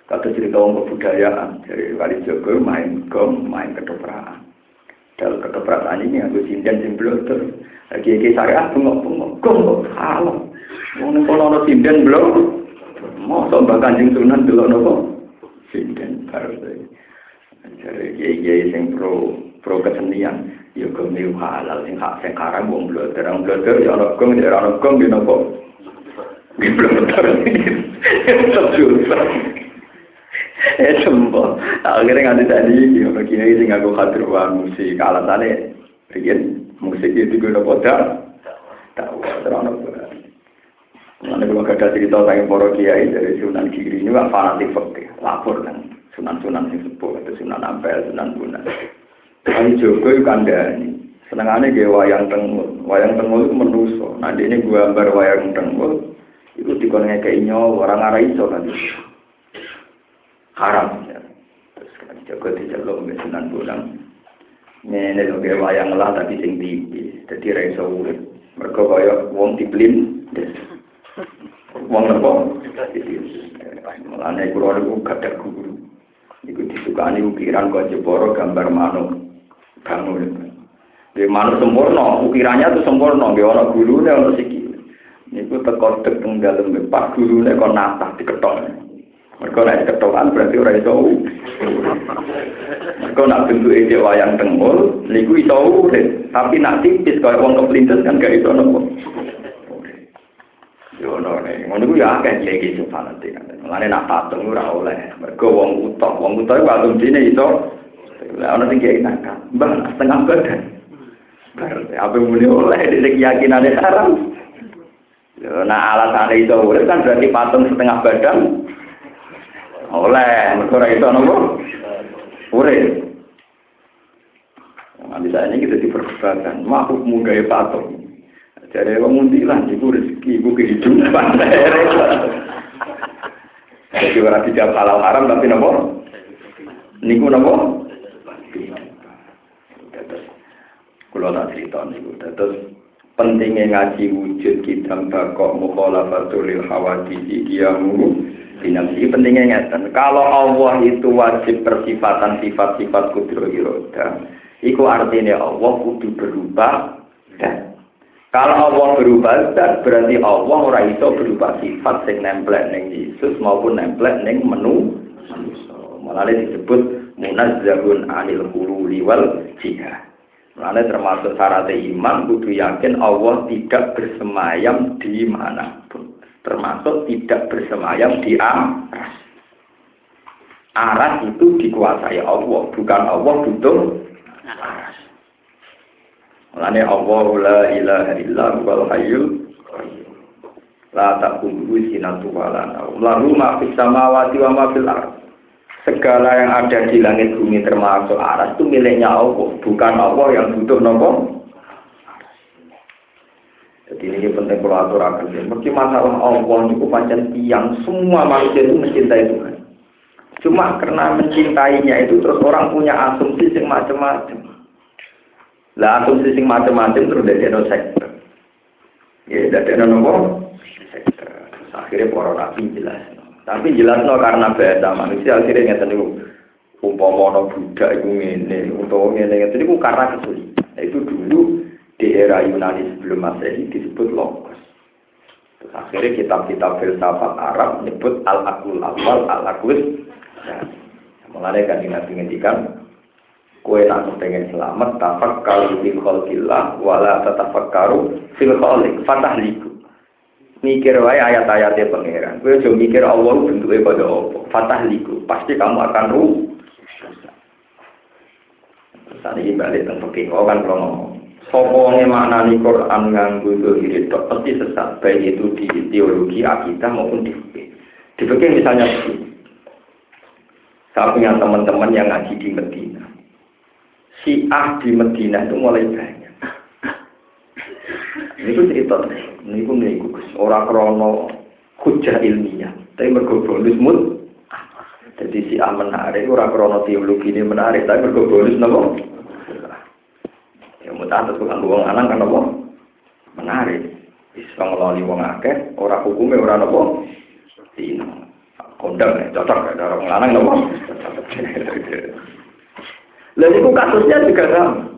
Kata cerita orang kebudayaan dari Wali Jogo main gong, main ketoprak. Dalam ketoprak ini aku sinden sing bloter. Lagi lagi saya bengok bengok gong kok salah. Mau kalau ada sinden belum? Mau sombak kanjeng sunan dulu nopo sinden harus Jadi kiai kiai sing pro pro kesenian. Ya gong niu halal sing hak sing haram wong bloter. Wong bloter ya ono gong ya ono gong di nopo. Di ini. Tetap eh sembo akhirnya nganti tadi ya begini sing aku khadir musik alasannya bikin musik itu gue poda tahu terang Mana kalau gak cerita tentang para kiai dari Sunan Giri ini fanatik fakir lapor kan Sunan Sunan sing sepuh itu Sunan Ampel Sunan Bunan. Kali Joko itu kandani Senengane ge wayang tengul. Wayang tengul itu menuso. Nah ini gambar wayang tengul itu dikon ngekei nyawa orang arah iso kan. Haram. Ya. Terus kan jaga diceluk mbek Sunan Bonang. Ngene lho wayang lah tapi sing tipis. Dadi ra iso urip. Mergo kaya wong diplin. Wong apa? Mulane kula niku gadah guru. Iku disukani ukiran kok jeboro gambar manuk. Bangun. Di manuk sempurna, ukirannya itu sempurna, dia orang guru nih orang siki. Niku teko tek teng dalem pak guru nih kon natah diketok. Mereka naik ketokan berarti orang itu. Mereka nak bentuk ide wayang tengul, niku itu Tapi nak tipis kalau wong kepelintas kan gak itu nopo. Yo no nih, ngono gue ya akeh lagi subhanallah kan. Mulane nak patung ora oleh. Mergo wong utok, wong utok iku alum dine itu. Lah ana sing nakal, mbah setengah badan. Apa mulai oleh dari keyakinan haram? Nah alasan itu boleh kan berarti patung setengah badan oleh mereka itu nopo boleh. Nah, bisa ini kita diperdebatkan makhluk muda patung. Jadi orang mundilan itu rezeki, itu kehidupan. Jadi orang tidak halal haram tapi nopo, niku nopo. Kulo tak cerita. Terus pentingnya ngaji wujud kita bakok mukhalafatul lil hawadisi kiamu dinamsi pentingnya ngeten. Kalau Allah itu wajib persifatan sifat-sifat kudro iroda, itu artinya Allah kudu berubah dan kalau Allah berubah dan berarti Allah ora iso berubah sifat sing nemplek ning Yesus maupun nemplek ning menu manusia. disebut munazzahun anil hululi wal jihad. Karena termasuk syarat iman, kudu yakin Allah tidak bersemayam di mana pun. Termasuk tidak bersemayam di aras. Aras itu dikuasai Allah, bukan Allah butuh aras. Mulane Allah la ilaha illa huwal hayyul la taqumu sinatu wala naum. Lahu ma fis samawati wa ma fil ardh segala yang ada di langit bumi termasuk aras itu miliknya Allah, bukan Allah yang butuh nopo. Jadi ini penting kalau aturakan. Mesti masalah Allah itu macam tiang semua manusia itu mencintai Tuhan. Cuma karena mencintainya itu terus orang punya asumsi yang macam-macam. Lah asumsi yang macam-macam terus dari no sektor. Ya dari no sektor. akhirnya para nabi jelas. Tapi jelas no karena beda manusia akhirnya ngerti niku umpama no budak itu ngene utawa ngene ngene niku karena kesulitan. Nah, itu dulu di era Yunani sebelum Masehi disebut logos. Terus akhirnya kitab-kitab filsafat Arab menyebut al-akul awal, al-akul. Nah, mengenai kan Nabi ngendikan kue nak pengen selamat tafakkaru fil khalqillah wala tatafakkaru fil khaliq fatahliku mikir wae ayat-ayatnya pangeran. Kowe aja mikir Allah bentuknya pada apa. Fatah liku, pasti kamu akan ruh. Saat ini balik tentang fikih, kau kan kalau ngomong. Sopongnya makna nih Quran nganggu itu dok pasti sesat baik itu di teologi akidah maupun di fikih. Di fikih misalnya saya punya teman-teman yang ngaji di Medina. Si Ah di Medina itu mulai banyak. Ini pun cerita, ini pun ini orang krono hujah ilmiah, tapi mergo bonus mut. Jadi si A menarik, orang krono teologi ini menarik, tapi mergo bonus nopo. Ya mudah atas bukan uang anak kan nopo menarik. Bisa ngeloni wong akeh, orang hukumnya orang nopo. Dino, kondang ya, cocok ya, orang lanang nopo. *laughs* Lalu kasusnya juga sama.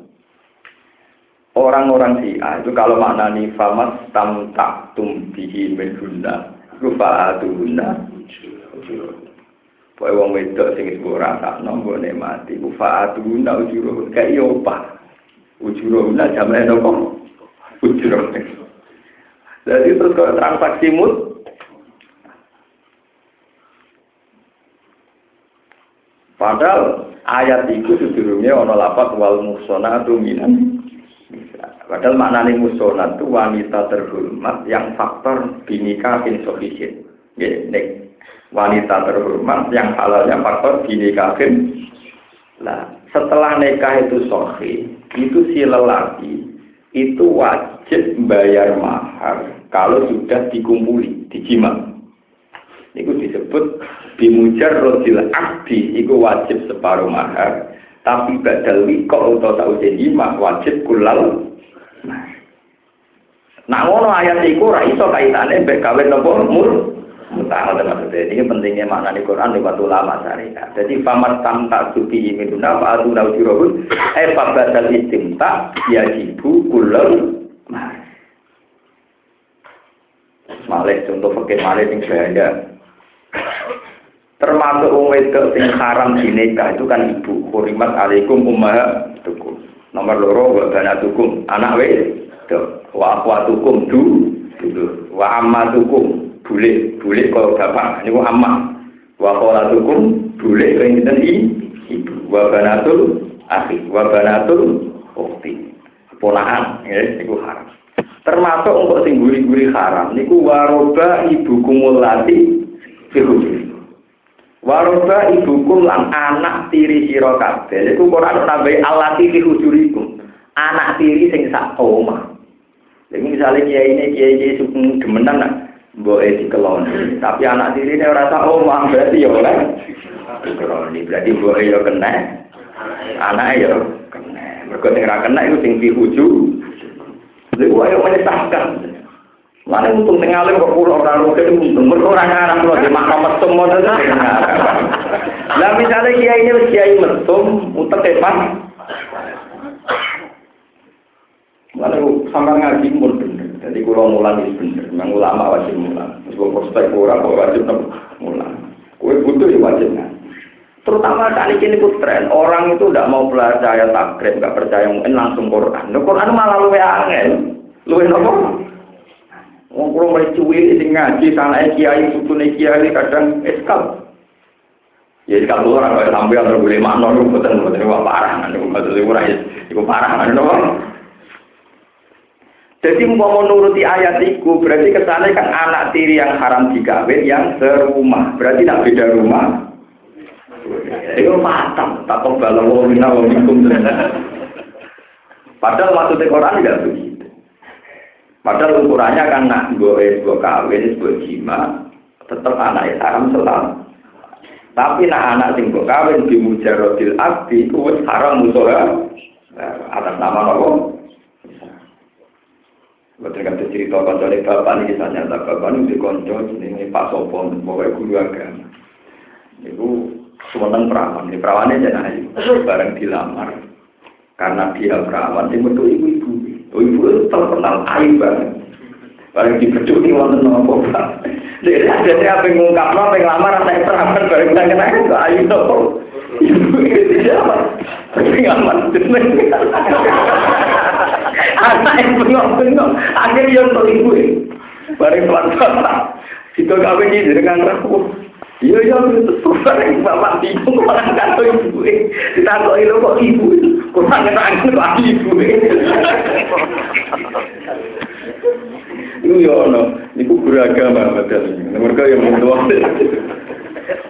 Orang-orang A itu kalau maknani famas tam tak tumbihi menhuna itu fa'atuhuna Pokoknya wong wedok sing wis ora sakno nggone mati ku fa'atuhuna ujuro kayak yo apa ujuro una jamane nopo ujuro jadi terus kalau transaksi mut Padahal ayat itu sedurungnya ono lapat wal musonatu minan Padahal maknanya musonat itu wanita terhormat yang faktor binikahin sohisin. Wanita terhormat yang halalnya faktor binikahin. Lah, setelah nikah itu sohi, itu si lelaki itu wajib bayar mahar kalau sudah dikumpuli, dijima. Itu disebut bimujar rodil abdi, itu wajib separuh mahar. Tapi badal wiko atau tahu jima wajib kulal. Nah, ngono ayat iku ora iso kaitane mbek kawin nopo? Mur mutah maksudnya. Ini pentingnya makna di Quran lewat ulama syariat. Jadi famat tamta suki minuna fa atu nau jirobun eh fabadal istimta yajibu kulal mahar. Malik contoh pakai malik yang saya termasuk wedok sing haram dinikah itu kan ibu. Hurimat alaikum ummahatukum nomor loro wa banatukum. Anak wedok wa akhwatukum du. Dulu wa ammatukum bule bule kalau bapak. Niku amma. Wa kholatukum bule kang ibu. Wa banatul akhi wa banatul ukhti ponakan ya niku haram. Termasuk untuk sing guri-guri haram. Niku waroba ibu kumulati fihujuri waroba ibukum lan anak tiri sira kabeh. Iku Quran nambahi alati fihujurikum anak tiri sing sak omah. Jadi misalnya kiai ini kiai kiai suku demenan lah boleh dikeloni. Tapi anak tiri ini rasa omah berarti ya oleh dikeloni. Berarti boleh ya kena. Anak ya kena. Mereka sing kena itu sing fihujur Lha ayo menyesatkan. Mana untung alim kok kula ora rugen untung mergo ora ngarang kula di makam mesum ngoten. Lah misale kiai ini kiai mesum utek tepan. Lalu sampai ngaji pun bener. Jadi kalau mulan itu bener. Memang ulama wajib mulan. Meskipun prospek orang wajib mulan. Kue butuh ya wajib ngaji. Terutama kali ini pun tren, orang itu tidak mau percaya takrib, nggak percaya mungkin langsung Quran. Nah, Quran malah luwe angin, luwe nopo. Wong kulo mulai cuwi sing ngaji sana kiai sutune kiai kadang eskal. Ya eskal orang kalau sampai atau boleh makna lu betul betul itu parah, betul itu ora itu parah, nopo. Jadi mau menuruti ayat itu berarti ke sana kan anak tiri yang haram dikawin yang serumah, berarti tidak beda rumah, itu matang, tak wa minna wa minkum. Padahal maksudnya Quran tidak begitu. Padahal ukurannya kan nak gue gue kawin, gue jima, tetap anak haram selam. Tapi nak anak sing gue kawin di mujarodil abdi, itu haram musuh atas nama apa? Betul kan cerita konco bapak ini kisah nyata bapak ini di konco ini Pak Sopon, pokoknya guru agama. Itu semeneng perawan, di perawannya jangan ayu, bareng dilamar. Karena dia perawan, dia metu ibu-ibu. Oh, ibu itu terkenal ayu banget. Bareng dibeduk nih wonten nopo Jadi ada saya pengungkap no, penglamar anak perawan bareng kita kena itu ayu nopo. Ibu itu siapa? Pengalaman Anak yang bengok-bengok, akhirnya yang ibu. Bareng pelan-pelan. Situ kawin ini dengan rapuh. Iya iya itu bareng bapak bingung orang kata ibu kita kok itu kok ibu kurang kenangan kok ibu itu ya no itu beragama betul. Mereka yang mentua.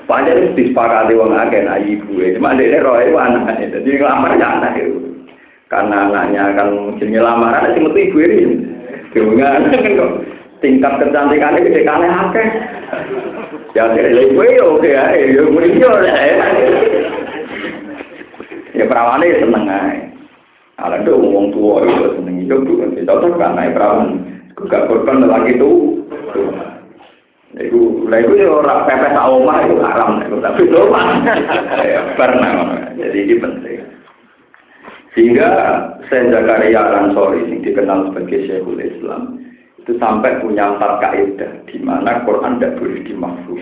Banyak disepakati wong akeh nak ibu cuma dia roh itu anaknya jadi ngelamar ya anak itu karena anaknya kan jenis lamaran sih metu ibu ini dengan kan *laughs* kok tingkat kecantikannya gede kane akeh Ya lek kowe yo oke ae, yo muni yo Ya perawane seneng ae. Ala do wong tuwa yo seneng hidup tuh kan cocok kan ae perawan. Gak korban lagi tuh. Iku, lah iku yo ora pepes sak omah itu haram, tapi doa. Ya pernah. Jadi ini penting. Sehingga Sayyid Zakaria Ansori yang dikenal sebagai Syekhul Islam itu sampai punya empat kaidah di mana Quran tidak boleh dimafhum.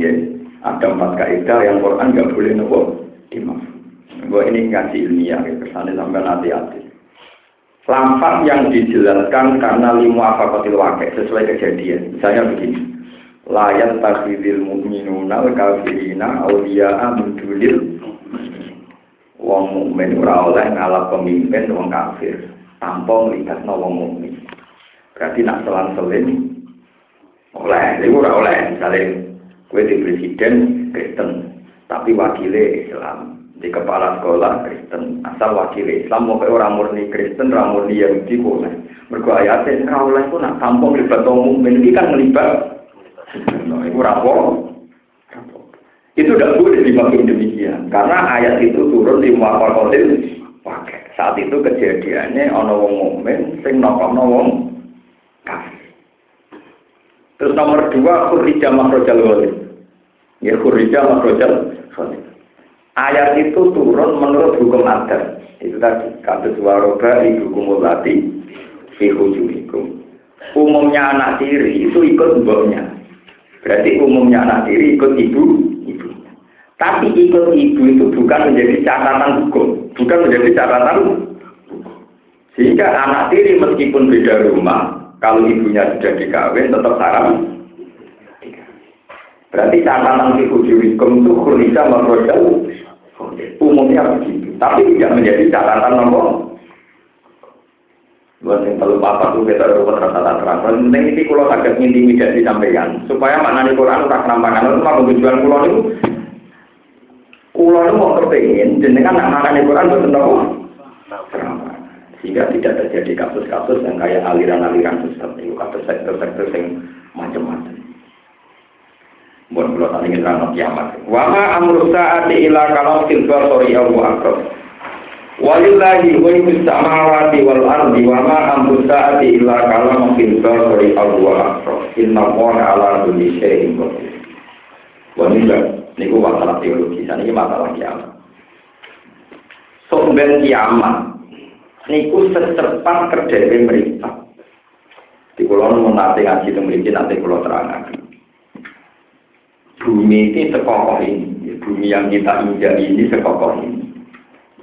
Ya, ada empat kaidah yang Quran nggak boleh nopo dimafhum. Gue ini ngaji ilmiah, ya, kesannya sampai hati-hati. Lampak yang dijelaskan karena lima apa kotil wakil sesuai kejadian. Misalnya begini, layan takhidil mu'minuna kafirina awliya'a mendulil wong mukmin ora oleh ngalap pemimpin wong kafir tanpa melihat wong mukmin. Berarti nak selang-seling oleh, itu ora oleh. Misalnya, gue di presiden Kristen, tapi wakilnya Islam. di kepala sekolah Kristen asal wakil Islam mau orang murni Kristen orang murni Yahudi boleh mergo ayatnya kau oleh pun nak tampung libat umum ini kan melibat nah, itu rapor itu tidak boleh dimaksud demikian karena ayat itu turun di muafal kotil pakai saat itu kejadiannya ono wong mukmin sing nokono wong terus nomor dua kurija makrojal wali ya kurija makrojal wali Ayat itu turun menurut hukum adat. Itu tadi kata waroba ibu kumulati fi hukum. Umumnya anak tiri itu ikut mboknya. Berarti umumnya anak tiri ikut ibu, ibu. Tapi ikut ibu itu bukan menjadi catatan hukum, bukan menjadi catatan Sehingga anak tiri meskipun beda rumah, kalau ibunya sudah dikawin tetap haram. Berarti catatan fi hukum itu khulisa makrodal Umumnya begitu. Tapi tidak menjadi catatan nomor. Buat yang perlu apa tuh kita rupa rata terang. Penting ini kalau agak intimidasi disampaikan supaya makna di Quran tak nampakan itu mau tujuan pulau itu. Pulau itu mau kepingin, jenengan nak makan di Quran betul nopo. Sehingga tidak terjadi kasus-kasus yang kayak aliran-aliran sesat itu, kasus sektor-sektor yang macam-macam. Buat kalau tadi kita nak kiamat. Wama amru saati ila kalau silva sorry Abu Akbar. Walillahi ghaibu samawati wal ardi wa ma amru saati illa kalam silva sorry Abu Akbar. Inna Allah ala kulli syai'in qadir. Ini niku masalah teologi, ini masalah kiamat. Somben kiamat niku secepat kerja mereka. Di pulau mau nanti ngaji itu nanti pulau terang bumi ini sekokoh ini, bumi yang kita injak ini sekokoh ini.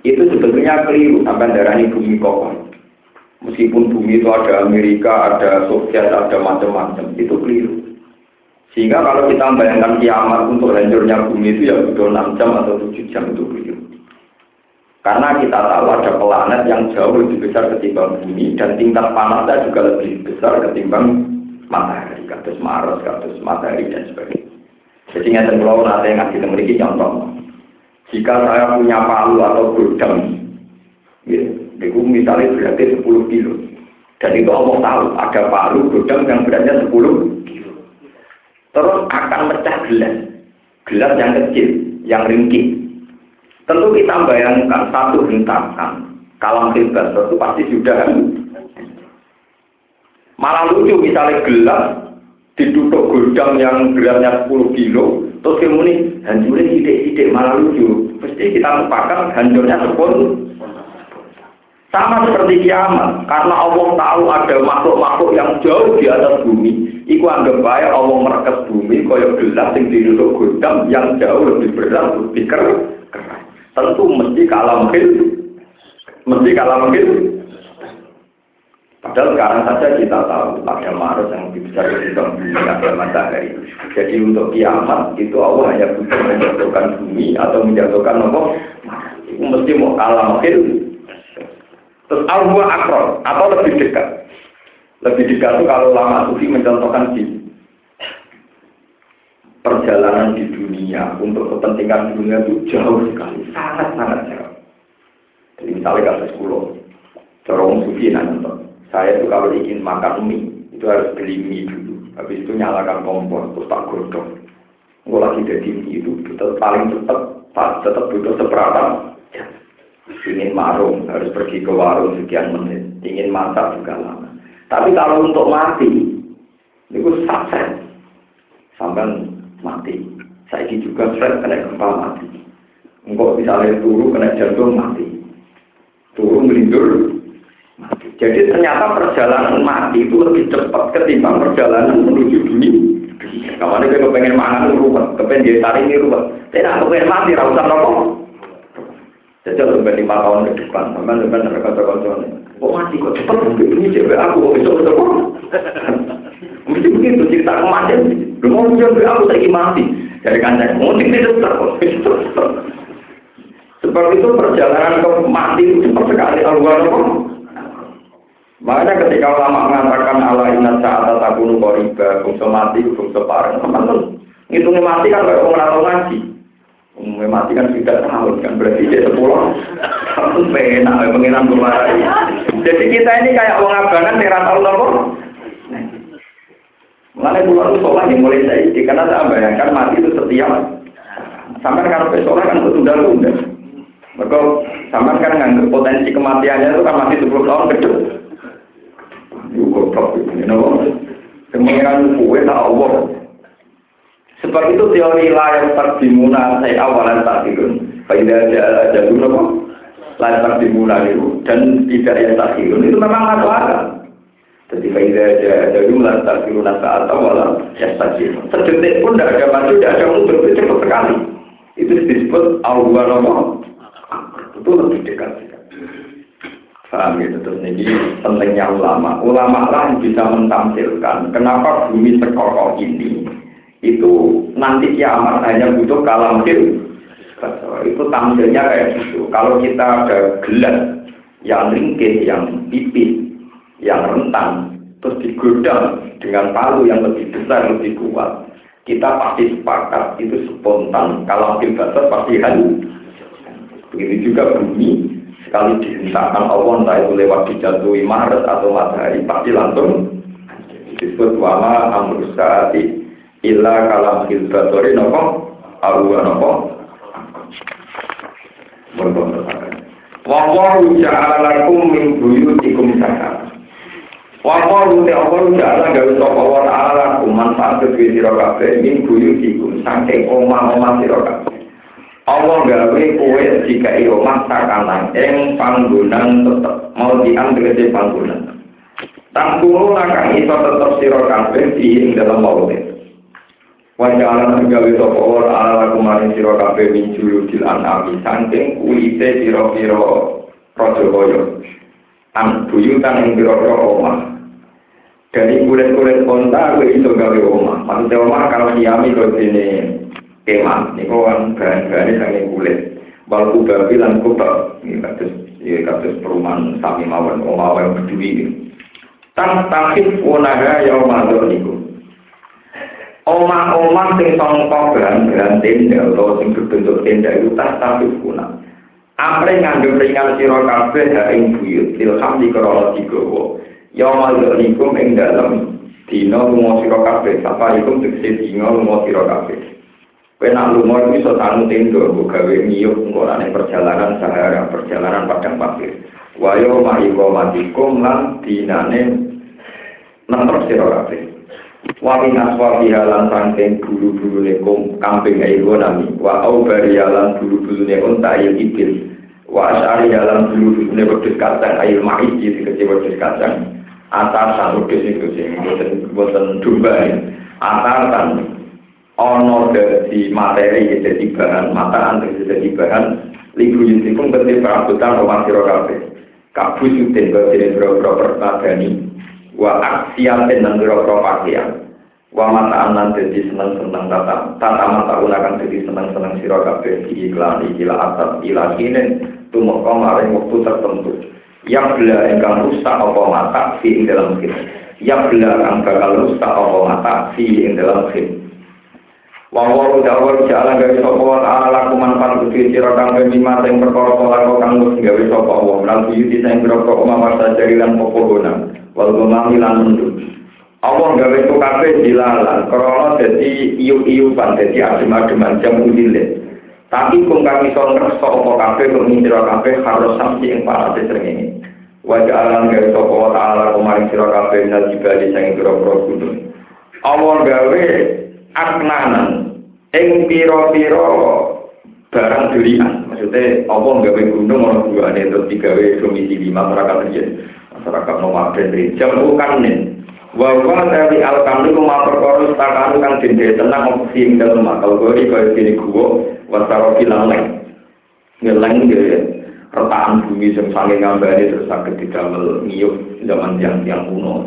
Itu sebetulnya keliru sampai darah ini bumi kokoh. Meskipun bumi itu ada Amerika, ada Soviet, ada macam-macam, itu keliru. Sehingga kalau kita membayangkan kiamat untuk hancurnya bumi itu ya butuh 6 jam atau 7 jam itu keliru. Karena kita tahu ada planet yang jauh lebih besar ketimbang bumi dan tingkat panasnya juga lebih besar ketimbang matahari, kados Mars, kados matahari dan sebagainya. Jadi nggak pulau nanti ngasih memiliki contoh. Jika saya punya palu atau gudang, ya, itu misalnya beratnya 10 kilo. Dan itu Allah tahu ada palu gudang yang beratnya 10 kilo. Terus akan pecah gelas. Gelas yang kecil, yang ringkih. Tentu kita bayangkan satu hentakan. Kalam hebat itu pasti sudah Malah lucu misalnya gelas ditutup gudang yang beratnya 10 kilo, terus kemudian hancurnya sidik-sidik malah lucu. Pasti kita lupakan hancurnya sepuluh. Sama seperti kiamat, karena Allah tahu ada makhluk-makhluk yang jauh di atas bumi. Iku anggap baik Allah merekas bumi, koyok gelas yang ditutup gudang yang jauh lebih berat, lebih keras. Tentu mesti kalah mungkin, mesti kalah mungkin Padahal sekarang saja kita tahu ada Mars yang besar ketimbang bumi ada matahari. Jadi untuk kiamat itu Allah hanya butuh menjatuhkan bumi atau menjatuhkan apa? Itu mesti mau kalah mungkin. Terus Allah akron atau lebih dekat. Lebih dekat itu kalau lama sufi mencontohkan di perjalanan di dunia untuk kepentingan dunia itu jauh sekali, sangat sangat jauh. Jadi misalnya kasus pulau, corong sufi nanti saya itu kalau ingin makan mie, itu harus beli mie dulu. Habis itu nyalakan kompor, terus tak godong. Gue lagi jadi mie itu, tetap paling cepat, tetap butuh seberapa Ingin marung, harus pergi ke warung sekian menit. Ingin masak juga lama. Tapi kalau untuk mati, itu sukses. Sampai mati. Saya juga stres kena gempa mati. Enggak misalnya turun kena jantung mati. Turun melindur jadi ternyata perjalanan mati itu lebih cepat ketimbang perjalanan menuju dunia. Kamu ini kepengen mangan ruwet, kepengen dia tarik ini ruwet. Tidak kepengen mati, rausan rokok. Jadi sampai lima tahun ke depan, sampai sampai mereka terkonsol. Oh mati kok cepat, ini cewek aku, kok besok besok Mesti begitu cerita kemarin. Lu mau cewek aku lagi mati. Dari kancing, mau tidak terus Sebab itu perjalanan ke mati itu cepat sekali. Allah Makanya ketika ulama mengatakan Allah inna saat takunu koriba, bungsu mati, bungsu parang, teman-teman. Ngitungnya mati kan kayak orang ngaji. Umumnya mati kan sudah tahun kan berarti dia sepuluh penak pengiran kemarin. Jadi kita ini kayak uang abangan yang tahu pulau itu sholat yang mulai saya karena saya bayangkan mati itu setiap sampai kalau sholat kan itu tunda tunda. Maka sama kan nganggap potensi kematiannya itu kan masih 10 tahun ke depan. Itu goblok ini nopo. Pengiran kue tak Allah. Sebab itu teori layar terdimuna saya awalan tak dirun. Faidah jatuh nopo layar terdimuna itu dan tidak yang tak dirun itu memang masuk. Jadi faidah jatuh layar terdimuna saat awalan ya tak dirun. Sedetik pun tidak ada maju, tidak ada mundur, itu cepat sekali. Itu disebut nopo. Itu lebih dekat. Paham gitu terus ini pentingnya ulama. Ulama lah yang bisa mentampilkan kenapa bumi sekokoh ini itu nanti kiamat hanya butuh kalam fil. Itu tampilnya kayak gitu. Kalau kita ada gelas yang ringkih, yang pipih, yang rentang, terus digodam dengan palu yang lebih besar, lebih kuat, kita pasti sepakat itu spontan. Kalau fil pasti halu. Begitu juga bumi sekali dihentakkan Allah entah itu lewat dijatuhi Maret atau matahari pasti langsung disebut wama amrus saati illa kalam hilbatori nopo awa nopo Wawahu ja'ala lakum min buyutikum Wapa rute apa rute ala gawe sapa wa taala kuman pantep iki sira kabeh ning buyu dikun sangke omah-omah sira kabeh. Allah gawe kowe jika iyo masa kalan eng panggonan tetep mau diambil di panggonan. Tangkulo lakan itu tetep sira kabeh di ing dalam maulid. Wajah alam gawe sapa wa taala kuman sira kabeh ning buyu dil anami sangke kulite sira-sira Rojo Boyo, An buyutan ing siro omah. Dari kulit-kulit onta gue iso gawe omah. Maksudnya omah kalau diami kau sini kemah niku kan bahan-bahane saking kulit. Wal kubabi lan kubab ini kados ya kados perumahan sami mawon omah yang berdui tan takif unaha yaumador niku. Omah-omah sing sangka bahan-bahan tenda atau sing berbentuk tenda itu tas takif kuna Apre ngandung ringan sira kabeh ha ing buyut ilham di krana digawa yaumador niku ing dalem dina lunga sira kabeh sapa iku tegese dina lunga sira kabeh Kowe nak lunga iso tanu tendo gawe ngiyup ngorane perjalanan sahara, perjalanan padang pasir. Wayo mahiko matikum lan dinane nemper sira kabeh. Wa min aswa bihalan sangking bulu-bulu nekum kambing ayo nami. Wa au barialan bulu-bulu ne unta ayo ibil. Wa asari halan bulu-bulu ne wedhus kacang ayo mais iki kece wedhus kacang. Atasan wedhus iku sing boten boten domba. Atasan ono dari materi jadi bahan mata antri jadi bahan libu yusikum ketika perabutan rumah siro kafe kabu sutin ke sini bro-bro pertagani wa aksiatin dan bro-bro pakaian wa mata anan jadi seneng-seneng tata tata mata unakan jadi seneng-seneng siro kafe iklan ikila atas ila kinin tumeka maring waktu tertentu. Yang bela ingkang rusak apa mata fi dalam khid yang bela kang bakal rusak apa mata fi dalam khid Wawal dawal jalan gawe sapa wa ta'ala laku manfaat kudu sira kang bima sing perkara laku kang wis gawe sapa wa lan buyuti sing perkara omah sajari lan popohonan wal gumami lan mendut Allah gawe itu kabeh dilalan krana dadi iyu-iyupan dadi adem-ademan jam udile tapi kung kami iso ngerasa apa kung sira kabeh harus samsi ing parate srengenge. Wajah alam gawe sapa wa ta'ala kumaring sira kabeh nal jibali sing pira-pira gunung Allah gawe aknanan ing piro-piro barang durian maksudnya apa gawe gunung orang dua ini terus digawe domisili masyarakat aja masyarakat nomaden jam bukan nih. Wawa dari al-kamri kuma perkara setakan kan dende tenang opsi ing dalem makal gori kaya gini gua wasaro kilang leng ngeleng gitu retakan bumi yang saling ngambani terus sakit di dalam ngiyuk zaman yang yang kuno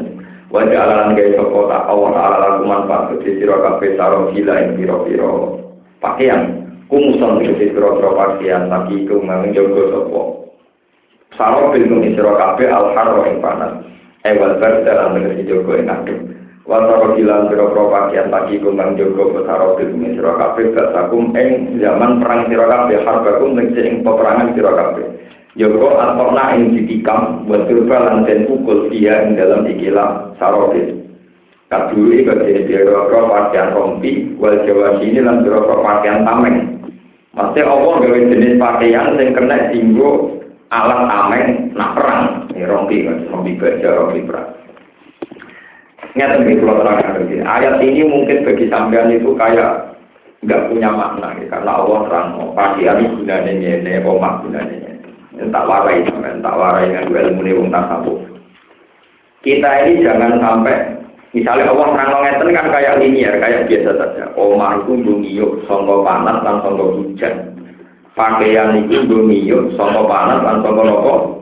Wajah alalan gaya soko tak awal ala laku manfaat kecil siro kafe saro gila yang piro-piro pakaian. Kumusan kecil piro-piro pakaian tapi itu memang jogo soko saro bingung siro kafe al haro yang panas. Ewal ber dalam negeri jogo yang Wasaro bilang sira-sira pakaian pagi kumbang jogo besaro bil sira kabeh basakum ing zaman perang sira kabeh harbakum ning ing peperangan sira kabeh. Jogo atokna ing ditikam buat turba pukul dia ing dalam ikilah sarobil. Kaduri bagi sira-sira pakaian rompi wal jawa sini lan sira-sira pakaian tameng. Maksudnya Allah gawe jenis pakaian yang kena tinggu alat tameng nak perang. Ini rompi, rompi baja, rompi perang. Kalau begini. Ayat ini mungkin bagi sampean itu kayak nggak punya makna ya, karena Allah terang oh, pakaian gunanya ini, omah gunanya ini. Tak warai sampean, tak warai dengan ilmu ini tasawuf. Kita ini jangan sampai Misalnya Allah terang ngeten kan kayak linier, kayak biasa saja. Omah itu dungiyo, songko panas dan songko hujan. Pakaian itu dungiyo, songko panas dan songko nopo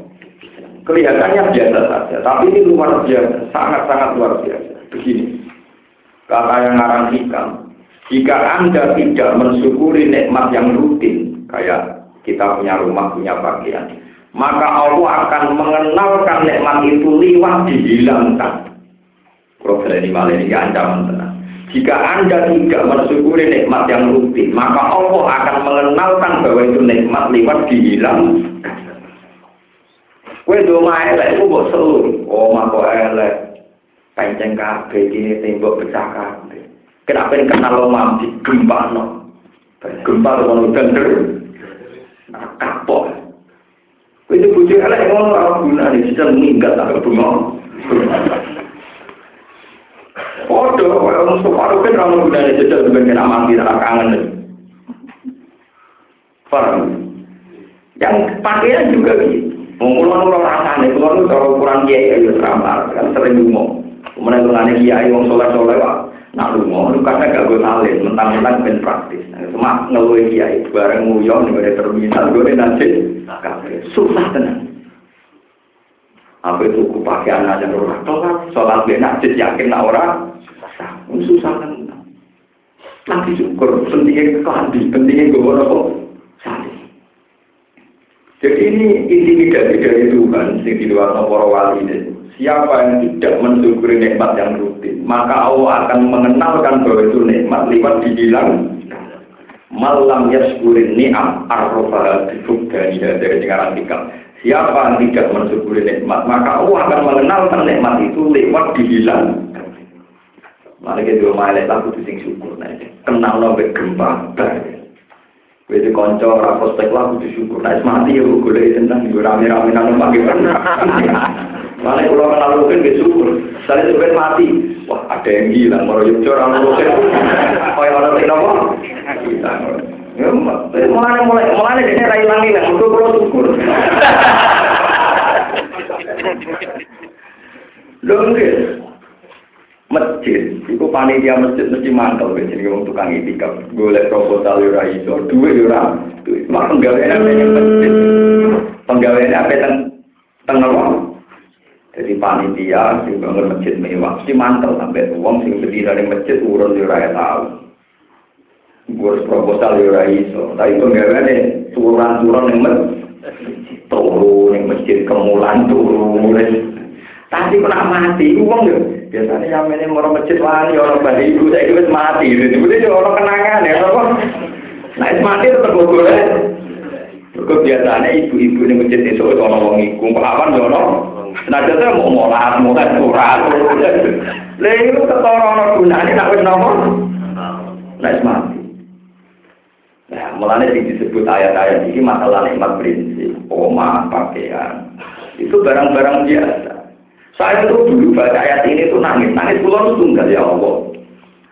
kelihatannya biasa saja, tapi ini luar biasa, sangat-sangat luar biasa. Begini, kata yang ngarang hikam, jika Anda tidak mensyukuri nikmat yang rutin, kayak kita punya rumah, punya pakaian, maka Allah akan mengenalkan nikmat itu liwat dihilangkan. Kalau ini malah ini ancaman tenang. Jika Anda tidak mensyukuri nikmat yang rutin, maka Allah akan mengenalkan bahwa itu nikmat liwat dihilangkan. Kue doma elek, ku mbok selu. Oh, mako elek. Penceng kabeh iki tembok pecah kabeh. Kenapa ini kenal lo mampi gempa no? Gempa lo mau bener. Nah, kapok. Kue itu bujuk elek ngono ora guna nih, bisa meninggal tak bunga. Podo, orang separuh kan orang guna nih, sebagai nama mati tak kangen nih. Paham? Yang pakaian juga gitu. Mengulon ulon rasane, ulon itu kalau kurang kiai ya terampar, kan sering ngomong. Kemudian itu nanti kiai wong soleh soleh pak, nak lungo, itu karena gak gue salin, mentang-mentang ben praktis. Cuma ngeluhin kiai, bareng nguyon, nih gue terminal, gue nanti susah tenang. Apa itu ku pakai anak yang orang kan, sholat benak, yakin nak orang, susah tenang. Nanti syukur, pentingnya kelambi, pentingnya gue salin. Jadi ini intimidasi dari Tuhan yang di luar para wali ini. Siapa yang tidak mensyukuri nikmat yang rutin, maka Allah akan mengenalkan bahwa itu nikmat lewat dibilang malam yaskurin ni'am arrofa bifugdani dari dengaran tikam. Siapa yang tidak mensyukuri nikmat, maka Allah akan mengenalkan nikmat itu lewat dibilang. Mari kita malah lagu sing syukur, nah, kenal nabe gempa, Wede konco ora prospek lah kudu mati ya golek tentang yo rame-rame nang pagi pernah. Mana kalau mungkin gak syukur. Saya sudah mati. Wah ada yang gila. Mau yuk orang mungkin. *laughs* Kaya orang lain apa? Kita. Mulai mulai mulai dia rai langi lah. Untuk kalau syukur. *laughs* Lho masjid. Itu panitia masjid mesti mantel wis. Jadi wong tukang itikaf golek proposal yo ora iso duwe yo mak penggawean apa yang masjid. Penggawean apa teng teng jadi panitia sing bangun masjid mewah mesti mantel sampai wong sing berdiri dari masjid urun yo ora tau. Gue proposal yo ora iso. Tapi penggaweane turun-turun ning masjid. Turu ning masjid kemulan turu tapi pernah mati uang yo biasanya yang ini mau masjid wani orang bali ibu saya itu mati. Itu itu orang kenangan ya apa? Nah itu mati tetap ya. Kok biasanya ibu-ibu ini masjid itu itu orang wong iku. Pahlawan yo ono. Nah jadi mau molat molat surat lha itu ketara ono gunane nak wis nah itu mati. Nah, mulanya disebut ayat-ayat ini masalah nikmat prinsip, oma, pakaian. Itu barang-barang biasa. Saya itu dulu baca ayat ini tuh nangis, nangis pulau itu tunggal ya Allah.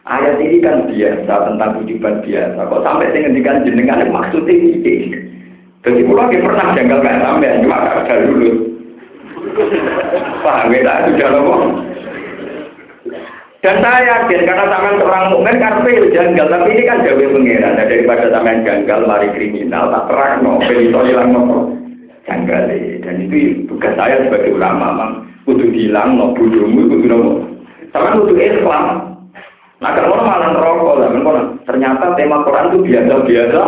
Ayat ini kan biasa tentang kehidupan biasa. Kok sampai dengan dikan jenengan maksudnya ini. Jadi pulau lagi pernah janggal kayak sampai cuma ada dulu. Paham ya? Sudah loh. Dan saya yakin karena sampean seorang mukmin karpe janggal, tapi ini kan jauh pengiran. Nah, daripada sampean janggal mari kriminal tak terang no, benito hilang no janggal. Dan itu tugas saya sebagai ulama, mang kudu bilang no bodohmu kudu nopo sama kudu Islam nah kalau malah rokok lah kan ternyata tema Quran itu biasa-biasa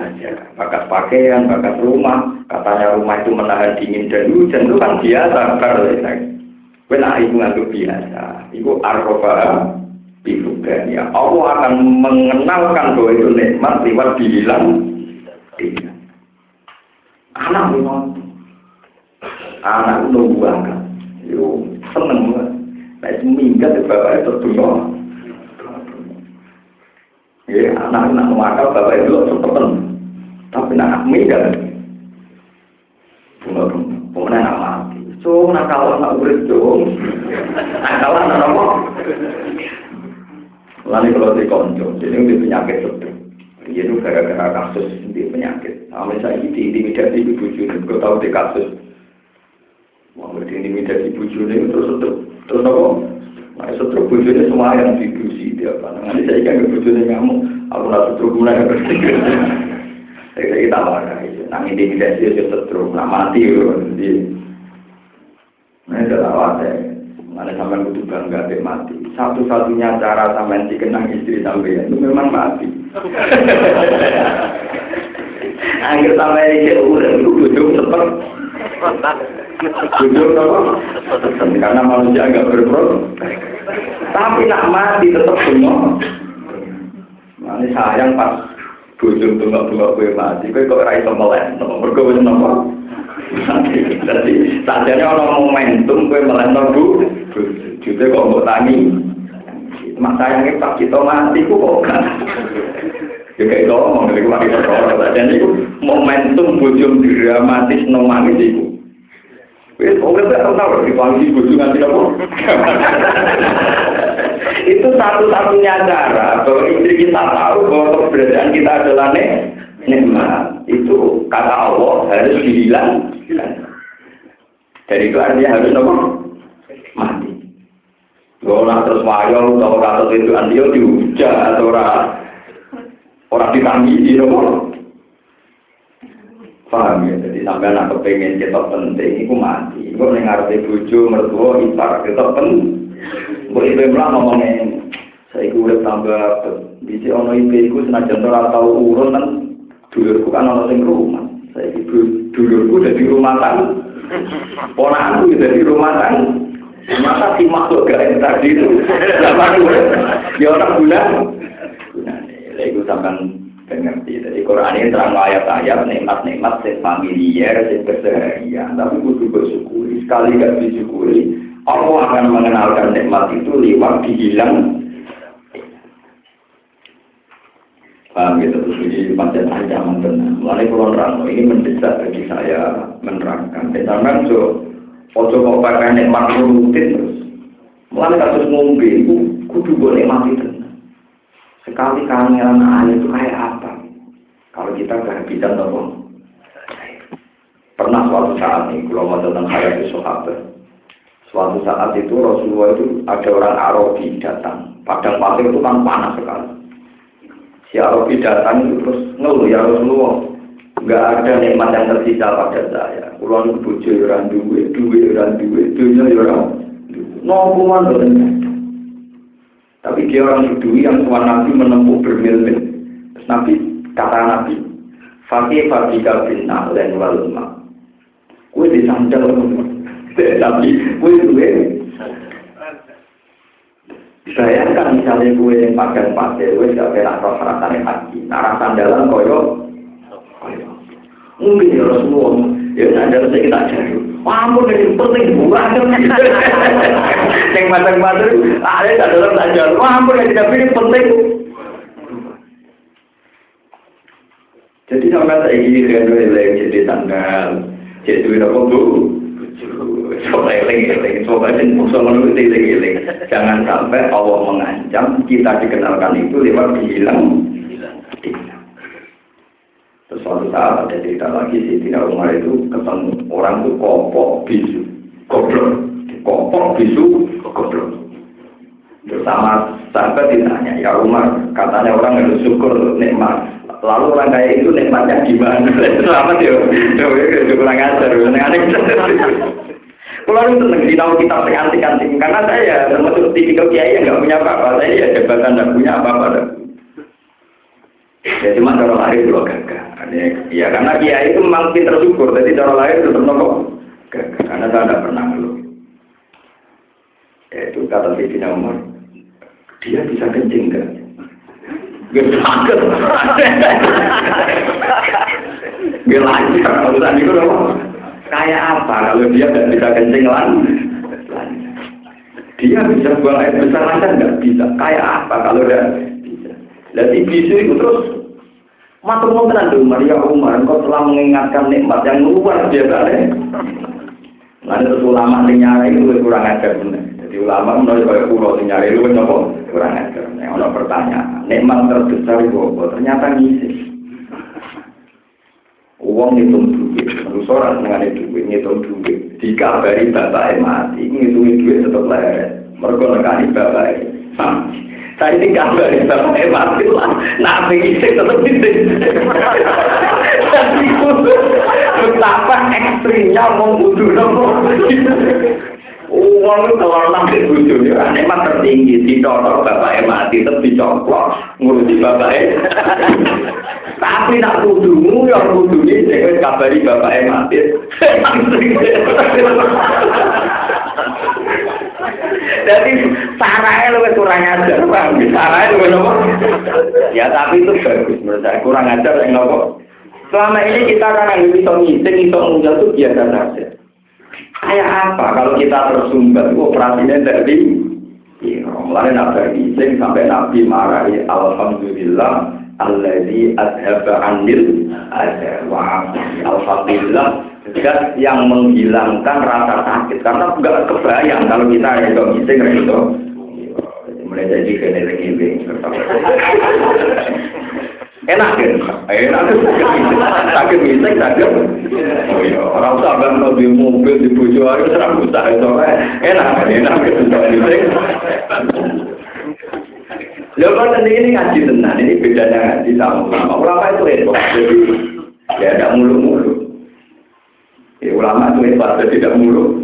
saja. Bakat pakaian bakat rumah. Katanya rumah itu menahan dingin dan hujan itu kan biasa Wena iku ngantuk biasa, iku arrofa bifukan ya. Allah akan mengenalkan bahwa itu nikmat lewat bilang tidak. Anak memang anak nunggu angkat. Yo seneng banget. Nah, seminggat di bapak itu dunia. Ya, anak nak mewakal bapak itu tepen. Tapi nak minggat. Bunga bunga. Bunga nak mati. So, nakal nak urip dong. Nakal nak apa? Lalu kalau di konco, jadi ini penyakit stroke. Dia itu gara-gara kasus di penyakit. Nah, misalnya di intimidasi di bujur, kau tahu di kasus. Mau di intimidasi bujur ini terus terus terus apa? Nah, stroke bujur ini semua yang dibusi dia apa? Nanti saya kan bujur ini kamu, aku nggak stroke mulai *laughs* Saya kita marah, nah intimidasi itu stroke, nah mati loh. Nah, itu lawat ya. Mana sampai butuh bangga deh mati. Satu-satunya cara sampai dikenang istri sampai itu memang mati. Akhir sampai ini udah itu sepet. Karena manusia agak berproses. Tapi nak mati tetap semua. Mana sayang pas bujung tunggu-tunggu gue mati, gue kok rai lain, nomor gue nomor. Jadi sajane ana momentum kowe melehno bu. Jute kok mbok tangi. Mak sayange pas kita mati ku kok kan. Ya itu ngomong dari kemarin perkara. Dan itu momentum bujum dramatis nomangis itu. Saya tahu di apa. itu satu-satunya cara bahwa istri kita tahu bahwa keberadaan kita adalah nikmat. Itu kata Allah harus dihilang. Dari itu artinya harus nopo mati. Orang terus wayo atau terus itu antio dihujat atau orang orang ditangisi nopo. Paham ya? Jadi sampai anak kepengen kita penting, itu mati. Gue dengar di buju, mertua, ipar, kita penting. Gue itu yang ngomongin, saya gue tambah, bisa ono gue senajan tahu urun kan, dulurku kan ono sing rumah. Saya ibu dulurku jadi rumah tangga. Ponakku jadi rumah tangga. Masa si makhluk gak tadi itu, sama gue, ya orang bulan. Nah, itu sampai ngerti. Jadi Quran ini terang ayat-ayat, nikmat-nikmat, sing familiar, sing keseharian. Tapi butuh bersyukuri. Sekali gak disyukuri, Allah akan mengenalkan nikmat itu lewat dihilang Paham gitu, terus ini macam ancaman benar. Mulai pulau rano ini mendesak bagi saya menerangkan. Misalkan so, ojo kok pakai nikmat rutin terus. Mulai kasus ngombe kudu boleh mati tenang. Sekali kangelan air itu kayak apa? Kalau kita kehabisan atau Pernah suatu saat nih, kalau mau tentang hayat sahabat, suatu saat itu Rasulullah itu ada orang Arabi datang. Padang pasir itu kan panas sekali Si Arabi datang itu terus ngeluh ya Rasulullah. Enggak ada nikmat yang tersisa pada saya. Kulon bojo ya ora duwe, duwe ora duwe, dunya ya ora. Nopo man Tapi dia orang Yudui yang Tuhan Nabi menempuh bermil-mil. Terus Nabi, kata Nabi, Fakih Fakika bin Na'len wal Ma. Kue disandal, *laughs* tapi kue duwe Bayangkan misalnya gue yang pakai pasir, gue gak kena roh rasanya haji. Narah sandalan koyo, mungkin ya Rasulullah, ya sandal saya kita. Wah, ampun, penting bukan. *laughs* Yang macam-macam, ada sandalan tak. Wah, ampun, tapi penting. Jadi sampai saya ini dengan jadi sandal, jadi duit apa bu? Jangan sampai Allah mengancam kita dikenalkan itu lewat dihilang. Terus suatu saat ada cerita lagi si Tina Umar itu ketemu orang itu kopok bisu, goblok, kopok bisu, goblok. Bersama sampai ditanya, ya Umar, katanya orang harus syukur nikmat. Lalu orang kaya itu nikmatnya gimana? *laughs* Selamat ya, kurang ajar, *laughs* kalau itu seneng tahu kita antik-antik karena saya termasuk tipikal kiai yang nggak punya apa-apa. Saya ya jabatan nggak punya apa-apa. Ya cuma cara lahir itu gagah. Ya karena kiai itu memang pinter syukur, jadi cara lahir tetap nopo gagah. Karena saya tidak pernah ngeluh. Itu kata Sayyidina Umar, dia bisa kencing? Gak sakit. Gak lancar, urusan itu dong. Kayak apa kalau dia nggak bisa kencing lan? Dia bisa buang air besar lancar nggak bisa. Kayak apa kalau dia bisa? Jadi bisu itu terus Matur nuwun tenan Umar ya Umar, engkau telah mengingatkan nikmat yang luar biasa. Lalu terus ulama sing nyari itu kurang ajar bener. Jadi ulama menurut kaya pulau sing nyari itu apa? Kurang ajar. Yang ada pertanyaan, nikmat terbesar itu apa? Ternyata ngisi. Uang ngitung duit, manusia orang dengan duit, ngitung duit. Dikabari bapak mati, ngitung duit tetap leret. Mereka nekani bapak saya ini kabar ya, bapak mati lah. Nabi ini tetap ini. Jadi betapa ekstrimnya mau butuh. Uang itu kalau nanti butuh ya, emang tertinggi di contoh bapak mati tetap dicoplok ngurusi bapak *laughs* Tapi nak kudumu yang kudu ini, saya kabari bapak mati. *laughs* Jadi sarahnya lebih kurang ajar, bang. Sarahnya lebih nopo. Ya tapi itu bagus menurut saya. Kurang ajar yang nopo. Selama ini kita yang bisa bisa ngujal itu biasa saja. Kayak apa? Kalau kita tersumbat, operasinya dari Iya, mulai nabi ngising sampai nabi marahi alhamdulillah alladzi adhaba anil wa alhamdulillah juga yang menghilangkan rasa sakit karena enggak kebayang kalau kita itu ngising itu mulai jadi kena lagi enak kan enak sakit ngising sakit oh iya orang sabar mau di mobil di bujo aja serang usah itu enak enak gitu ngising Lalu kan ini ngaji tenang, ini bedanya ngaji sama ulama. Ulama itu repot, jadi ya ada mulu-mulu. Ya, ulama itu hebat, tidak mulu.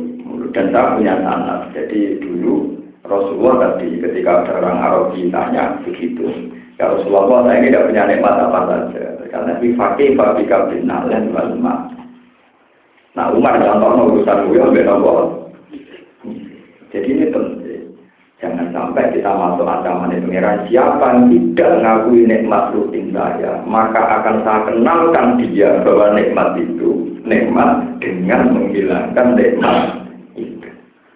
Dan saya punya sanat. Jadi dulu Rasulullah tadi ketika ada orang Arab ditanya begitu. Ya Rasulullah saya ini tidak punya nikmat apa saja. Karena di fakih fabika bin nalen walma. Nah Umar contoh urusan gue ambil nomor. Jadi ini penting. Jangan sampai kita masuk ancaman pengiran siapa yang tidak mengakui nikmat rutin saya, maka akan saya kenalkan dia bahwa nikmat itu nikmat dengan menghilangkan nikmat itu.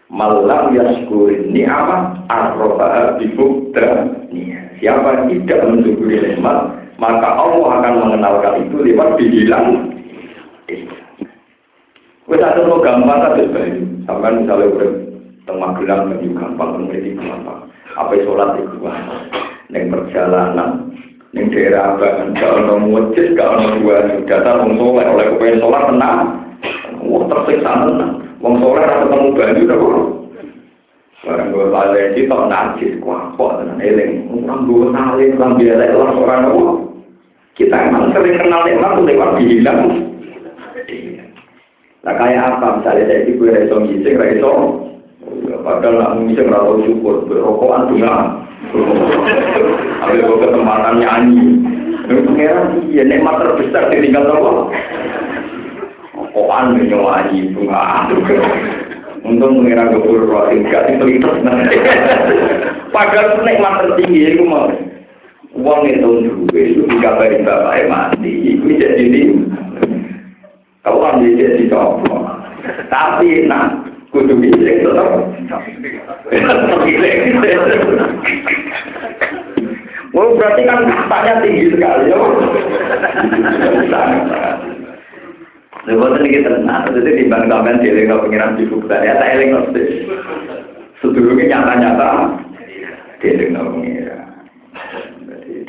Malam yaskurin ni'amah arroba bibukta Siapa tidak mensyukuri nikmat, maka Allah akan mengenalkan itu lewat dihilang. Wes ada lo gampang kan sebenarnya. Sampai misalnya udah tengah gelang menuju gampang, mengerti gampang. Apa sholat itu gampang. Neng perjalanan, neng daerah apa, gak ada masjid, gak ada dua dasar wong soleh oleh kepengen sholat tenang. Wah tersiksa tenang. Wong rasa ketemu banyu udah. Barang gue balik di tau najis, kuah kok tenang eling. Orang gue nalin, orang biasa, orang orang apa. Kita emang sering kenal nikmat tuh lewat dihilang. Nah kayak apa misalnya saya itu gue reso ngising, reso Padahal nak ngising rata syukur, berokokan juga. Ambil gue kesempatan nyanyi. Pengeran iya, nikmat terbesar ditinggal tolong. Rokokan nyanyi bunga. Untung mengira keburu roh tingkat itu itu. Padahal nikmat tertinggi itu mau. Uang itu dulu itu dikabarin bapak mati. Itu jadi ini. Kau kan jadi coba. Tapi nah kudu bisa tetap. Oh berarti kan katanya tinggi sekali ya. *laughs* Lepas ini kita tenang, itu timbang sampean dieling no pengiran di bukan ya tak eling no Sedurungnya nyata-nyata dieling no pengiran.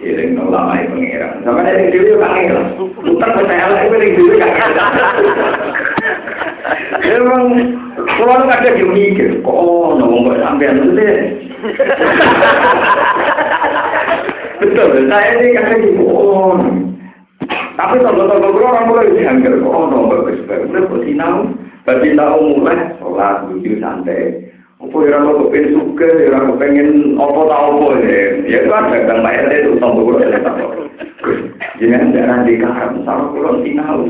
Jadi no lama pengiran. Sampai eling dulu kan eling. Putar percaya lah itu dulu kan. Emang kalau kadang dia mikir, kok ngomong kok sampean itu deh. Betul, saya ini kadang oh tapi tonggo-tonggo gue orang mulai dianggar, oh no, bagus bagus. Udah kok sinau, bagi tahu mulai sholat, lucu santai. Apa ya orang kepengen suka, ya orang kepengen apa tahu apa ya. Ya kan bayar itu tonggo gue Jangan jangan dikaram, sama kalau sinau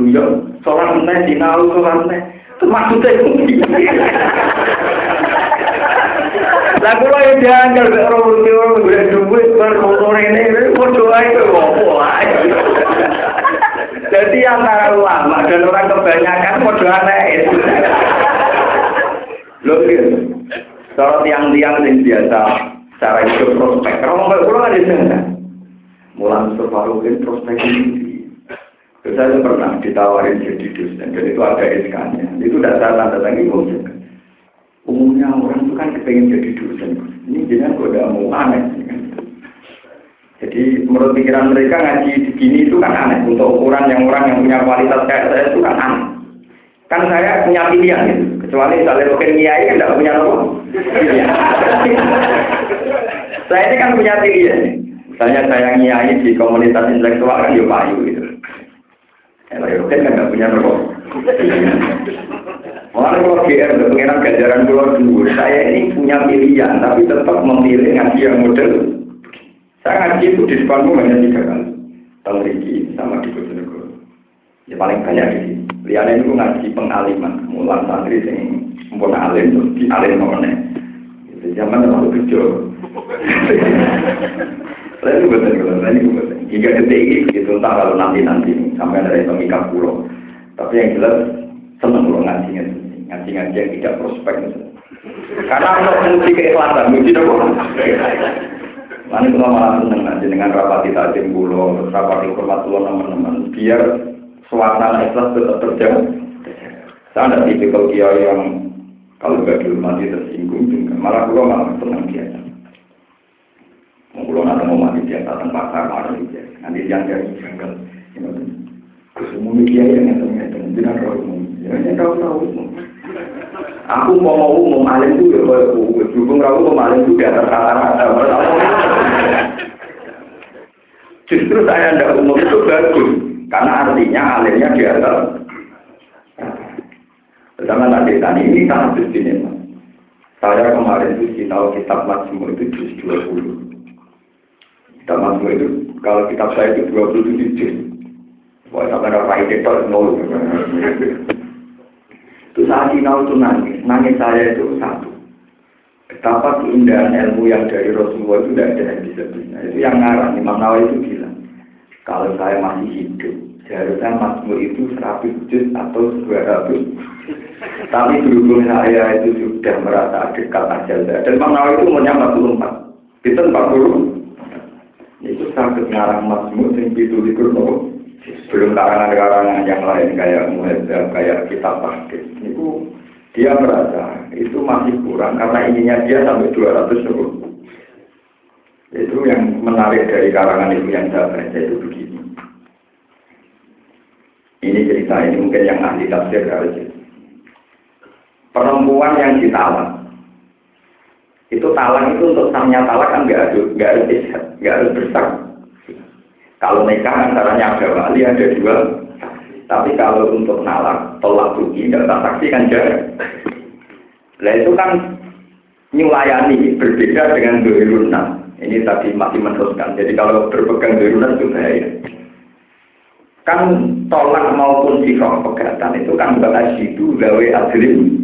guyon, sholat nih sinau sholat nih. Itu maksudnya Lah kula ya diangkel nek ora mesti ora golek bar motor ini padha ae opo ae. Jadi antara ulama dan orang kebanyakan padha aneh. Lho Kalau tiang-tiang yang biasa cara hidup prospek, kalau nggak pulang ada sana. Mulan Sofaruddin prospek ini. Saya pernah ditawarin jadi dosen, dan itu ada SK-nya. Itu saya tanda tangi juga. Umumnya orang itu kan kepengen jadi dosen. Ini jangan udah mau aneh. Jadi menurut pikiran mereka ngaji begini itu kan aneh. Untuk ukuran yang orang yang punya kualitas kayak saya itu kan aneh. Kan saya punya pilihan gitu. Kecuali misalnya mungkin kiai kan tidak punya apa. *laughs* saya ini kan punya pilihan. Misalnya saya nyai di komunitas intelektual kan ya payu gitu. Ya, kan nggak punya rokok. *laughs* Mulai kalau GR pengiran ganjaran pulau dulu, saya ini punya pilihan, tapi tetap memilih ngaji yang model. Saya ngaji itu di depanmu hanya tiga kali. Tahun sama di Bojonegoro. Ya paling banyak di sini. Liane itu ngaji pengaliman, mulan santri sing mpun alim terus di alim mana. Itu zaman terlalu kecil. *laughs* Lalu betul kalau ini betul. Hingga detik ini itu entah kalau nanti nanti sampai yang mengikat pulau. Tapi yang jelas senang pulau ngaji ngaji ngaji yang tidak prospek. Karena untuk menguji keikhlasan, menguji apa? Mana kalau malah senang nanti dengan rapat kita pulau, rapat informasi teman-teman, biar suasana ikhlas tetap terjaga. Saya ada tipikal kiai yang kalau nggak dihormati tersinggung juga. Malah kalau malah senang biasa. Kalau nanti mau mati biasa tempat pasar malah biasa. Nanti yang jadi janggal. Kesemua kiai yang ngerti ngerti. Jangan umum. Jangan tahu tahu umum. Aku mau mau alim itu ya kalau aku dukung umum alim itu di atas rata-rata. Justru saya tidak umum itu bagus. Karena artinya alimnya di atas. Sama tadi tadi ini sangat begini, Saya kemarin itu tahu kitab Majmu itu juz 20. Kitab Majmu itu, kalau kitab saya itu 27 juz. Wah, sampai ada itu nol. Itu saat sinau itu nangis. Nangis saya itu satu. Betapa keindahan ilmu yang dari Rasulullah itu tidak ada yang bisa Itu yang ngarang, Imam Nawawi itu bilang. Kalau saya masih hidup, seharusnya Mazmur itu 100 juz atau 200. Tapi berhubung saya itu sudah merasa dekat ajal dan Imam Nawawi itu umurnya 44. Itu 40. Itu sangat ngarang Mazmur yang itu likur nopo. Belum karangan-karangan yang lain kayak Muhadzab, kayak kitab Tahdir. Itu dia merasa itu masih kurang karena ininya dia sampai 200 nopo. Itu yang menarik dari karangan itu yang saya baca itu begini. Ini cerita ini mungkin yang ahli tafsir harus Perempuan yang ditalak. Itu talak itu untuk sahnya talak kan nggak harus nggak harus nggak harus besar. Kalau nikah antaranya ada wali ada dua. Tapi kalau untuk nalak, tolak rugi, nggak saksi kan jarak. Nah itu kan nyulayani berbeda dengan dohirunah. Ini tadi masih meneruskan. Jadi kalau berpegang darurat itu bahaya. Kan tolak maupun sifat pegatan itu kan bukan itu gawe adlim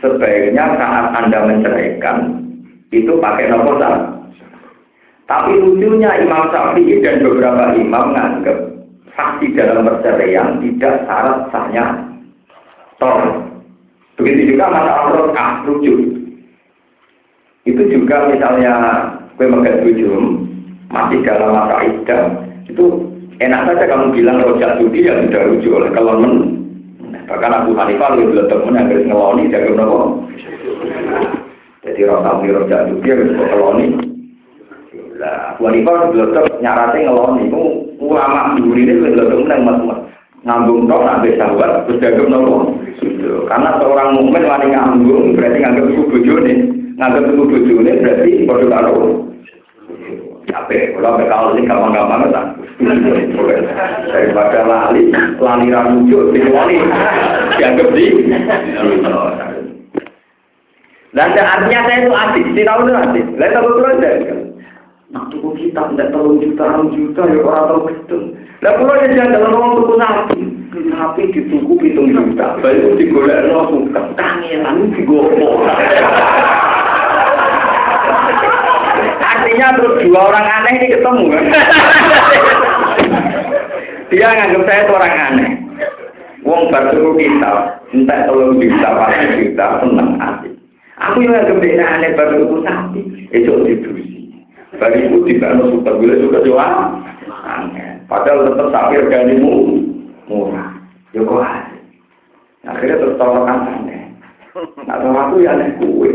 Sebaiknya saat Anda menceraikan itu pakai nomor Tapi lucunya Imam Syafi'i dan beberapa imam menganggap saksi dalam perceraian tidak syarat sahnya tolak. Begitu juga masalah rokah lucu. Itu juga misalnya kue megat bujum masih dalam masa iddah itu enak saja kamu bilang rojak judi ya sudah rujuk oleh men bahkan Abu Hanifah lebih belum temen yang harus ngeloni jaga nopo jadi rojak beli rojak judi harus ngeloni lah belum tem nyarate ngeloni itu ulama dulu ini belum temen yang mas ngambung dong nabi sahabat terus nopo karena seorang mukmin wani ngambung berarti nganggap itu bujune nganggap itu bujune berarti bodoh karo Capek, kalau kalau ini gampang-gampang kan. Daripada lali, lali ramujuk, wali dianggap di. Dan artinya saya itu asik, si tahu asik. Lain tahu itu aja. Nah, tuku kita tidak terlalu juta, juta, ya orang tahu gitu. Lah pulau ya jangan dalam orang tuku sapi. Sapi dituku hitung juta. Itu digolek lo suka. Kangelan digopok. Artinya terus dua orang aneh ini ketemu. Dia nganggap saya orang aneh. Wong baru kita, entah tolong juta, pasti juta, senang hati. Aku yang nganggap dia aneh baru itu sapi, itu didusi. Bagi itu tidak ada suka gula juga doa. Aneh. Padahal tetap sapi organimu murah. Ya kok Akhirnya terus tawarkan aneh. Nah, aku ya aneh kue.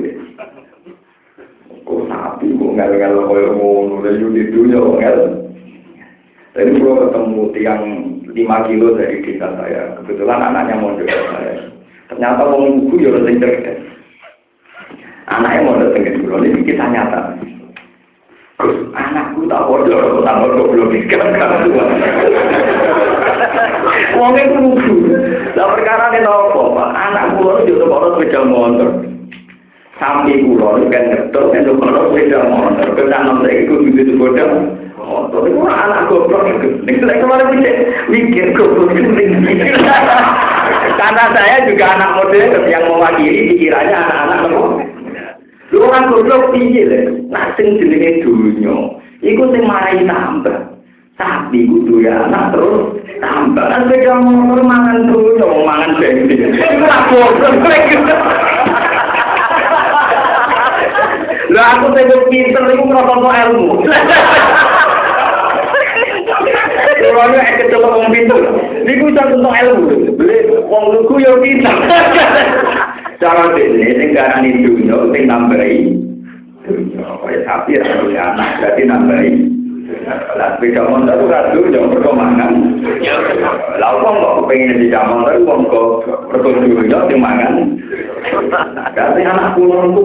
Kok sapi, kok ngel-ngel kaya ngono, lalu di dunia ngel. Tadi gua ketemu tiang 5 kilo dari desa saya. Kebetulan anaknya mau juga saya. Ternyata wong ibu ya sing cerdas. Anaknya mau datang ke dulu, ini kita nyata. Anakku tak bodoh, tak bodoh belum dikatakan Wong itu lugu. Lah perkara ini nopo, Pak. Anak kula yo kok sepeda motor. Sampai kula kan ngetok nek kok sepeda motor. Kena nang iku kudu sepeda motor. Iku anak goblok. Nek lek kemarin mikir, mikir goblok Karena saya juga anak model yang mewakili pikirannya anak-anak. Lu orang goblok piye lho? Nak sing jenenge dunya, iku sing marai tambah. Sapi kudu ya anak terus tambah. Kan beda motor mangan dunya, mangan bensin. Iku lah goblok. Lah aku sing pinter iku ngrokok ilmu. Kalau ek kecelok wong pinter, niku tentang ilmu. Beli wong lugu yo pinter. Cara dene sing garani dunya sing nambahi dunya kaya sapi ra anak berarti nambahi. Lah beda motor ora dunya mergo mangan. Lah wong kok pengen di motor wong kok mergo dunya sing mangan. Berarti anak kula lugu.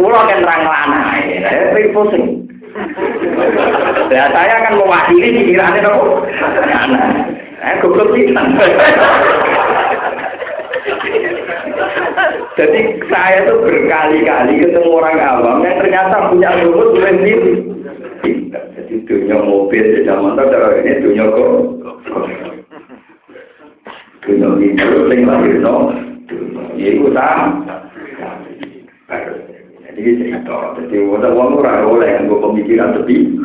Kula kan terang lanang, ya, pusing. Ya saya akan mewakili pikirannya. Anak. Eh, goblok kita. Jadi saya tuh berkali-kali ketemu orang awam yang ternyata punya rumus sendiri. Jadi dunia mobil, sepeda motor, ini dunia kok. Dunia itu yang lahir no. Ini utang. Jadi cerita. Jadi orang orang oleh yang gue pemikiran lebih.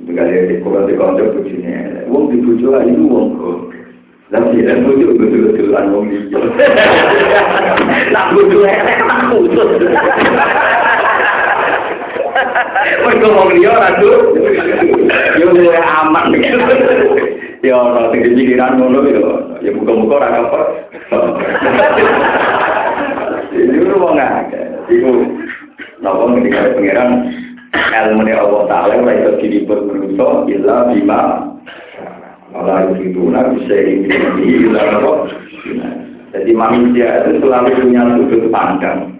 Sekali di kurang di kantor bujune, wong di bujo itu wong kok. Tapi dan bujo bujo tulan wong di. Nak bujo elek tak putus. Mereka mau liya ratu. Yo luwe aman. *laughs* Ya ora sing pikiran ngono yo. Ya muga-muga ora apa. *laughs* Ini wong akeh. Iku napa ngendikane pangeran ilmu ni Allah Ta'ala ora iso diliput manusa illa bima. Allah itu nak bisa ini illa jadi manusia itu selalu punya sudut pandang.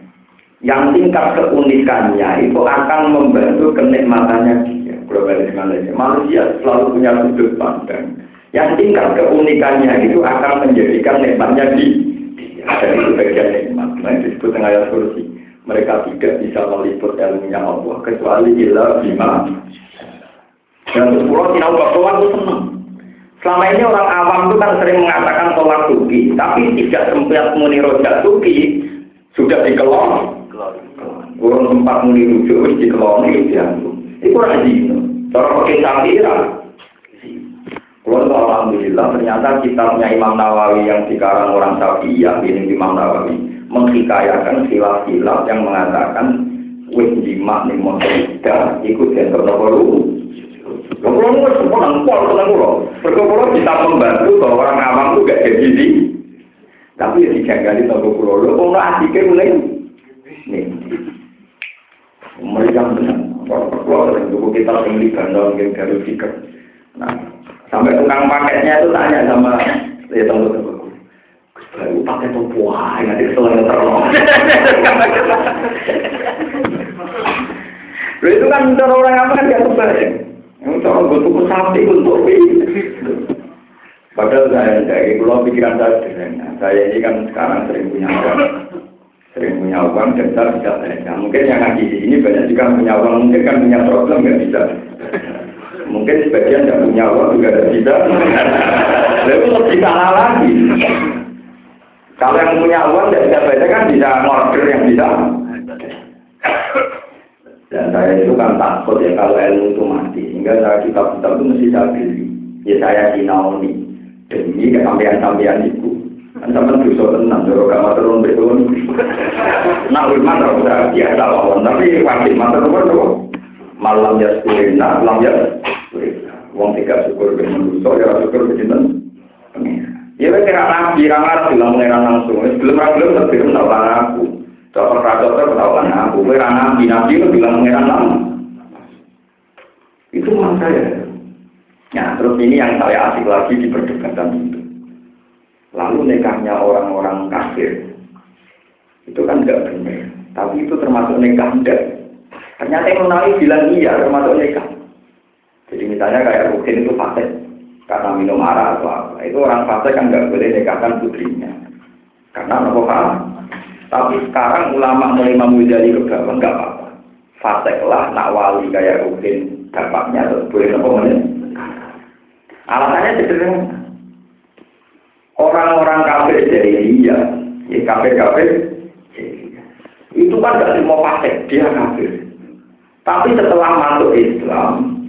Yang tingkat keunikannya itu akan membantu kenikmatannya dia. Globalisme manusia selalu punya sudut pandang. Yang tingkat keunikannya itu akan menjadikan nikmatnya di itu bagian nikmat nah disebut dengan ayat kursi mereka tidak bisa meliput ilmunya Allah kecuali ila bima. Dan sepuluh tidak bahwa itu senang. Selama ini orang awam itu kan sering mengatakan tolak tuki tapi tidak sempat muni rojak tuki sudah dikelon kurang tempat muni rujuk harus dikelon itu kurang itu cara pakai kalau alhamdulillah ternyata kitabnya Imam Nawawi yang dikarang orang Syafi'iyah ini Imam Nawawi menghikayakan khilaf-khilaf yang mengatakan wis jima ning motor ikut yang terlalu Kalau lu semua nangkol tenang lo, perkara kita membantu bahwa orang awam itu gak jadi di, tapi ya dijagali toko pulau lo, kalau asiknya mulai? Nih, mereka benar, perkara dan toko kita gandong yang garis fikir, nah sampai tukang paketnya itu tanya sama ya tunggu Baru pakai topu aja, nanti selalu terlalu. *laughs* Lalu itu kan cara orang apa kan gak sebalik. Yang cara gue tuku sapi untuk Padahal saya dari pulau pikiran saya sederhana. Saya ini kan sekarang sering punya uang, sering punya uang dan saya bisa belanja. Mungkin yang ngaji di sini banyak juga punya uang, mungkin kan punya problem nggak bisa. Mungkin sebagian nggak punya uang juga tidak bisa. Lalu lebih salah lagi. Kalau yang punya uang tidak bisa baca kan bisa ngorder yang bisa. Dan saya itu kan takut ya kalau ilmu itu mati. Sehingga saya kitab-kitab itu mesti saya beli. Ya saya sinauni. Demi kesampean-sampean itu. Kan sama dosa tenang, kalau gak matur turun betul. Nah, ulama tak usah biasa tapi wajib matur turun Malam ya sepulina, malam ya Wong tiga syukur ke manusia, ya syukur ke jinten. Ya wes kira nabi, ramar bilang mengenai langsung. Sebelum belum tapi belum tahu aku. Dokter dokter tahu aku. Kira nabi, nabi itu bilang mengenai langsung. Itu maksud saya. Ya, terus ini yang saya asik lagi di perdebatan itu. Lalu nikahnya orang-orang kafir. Itu kan enggak benar. Tapi itu termasuk nikah enggak. Ternyata yang menarik bilang iya termasuk nikah. Jadi misalnya kayak Rukin itu fasik karena minum arak atau apa. Itu orang fasik kan nggak boleh nikahkan putrinya. Karena apa pak? Tapi sekarang ulama mulai memujali ke bawah nggak apa-apa. Fasik lah nak wali kayak Rukin dapatnya terus boleh nopo Alasannya sederhana. Orang-orang kafir dia, ya kafir-kafir, itu kan gak semua fasik, dia kafir. Tapi setelah masuk Islam,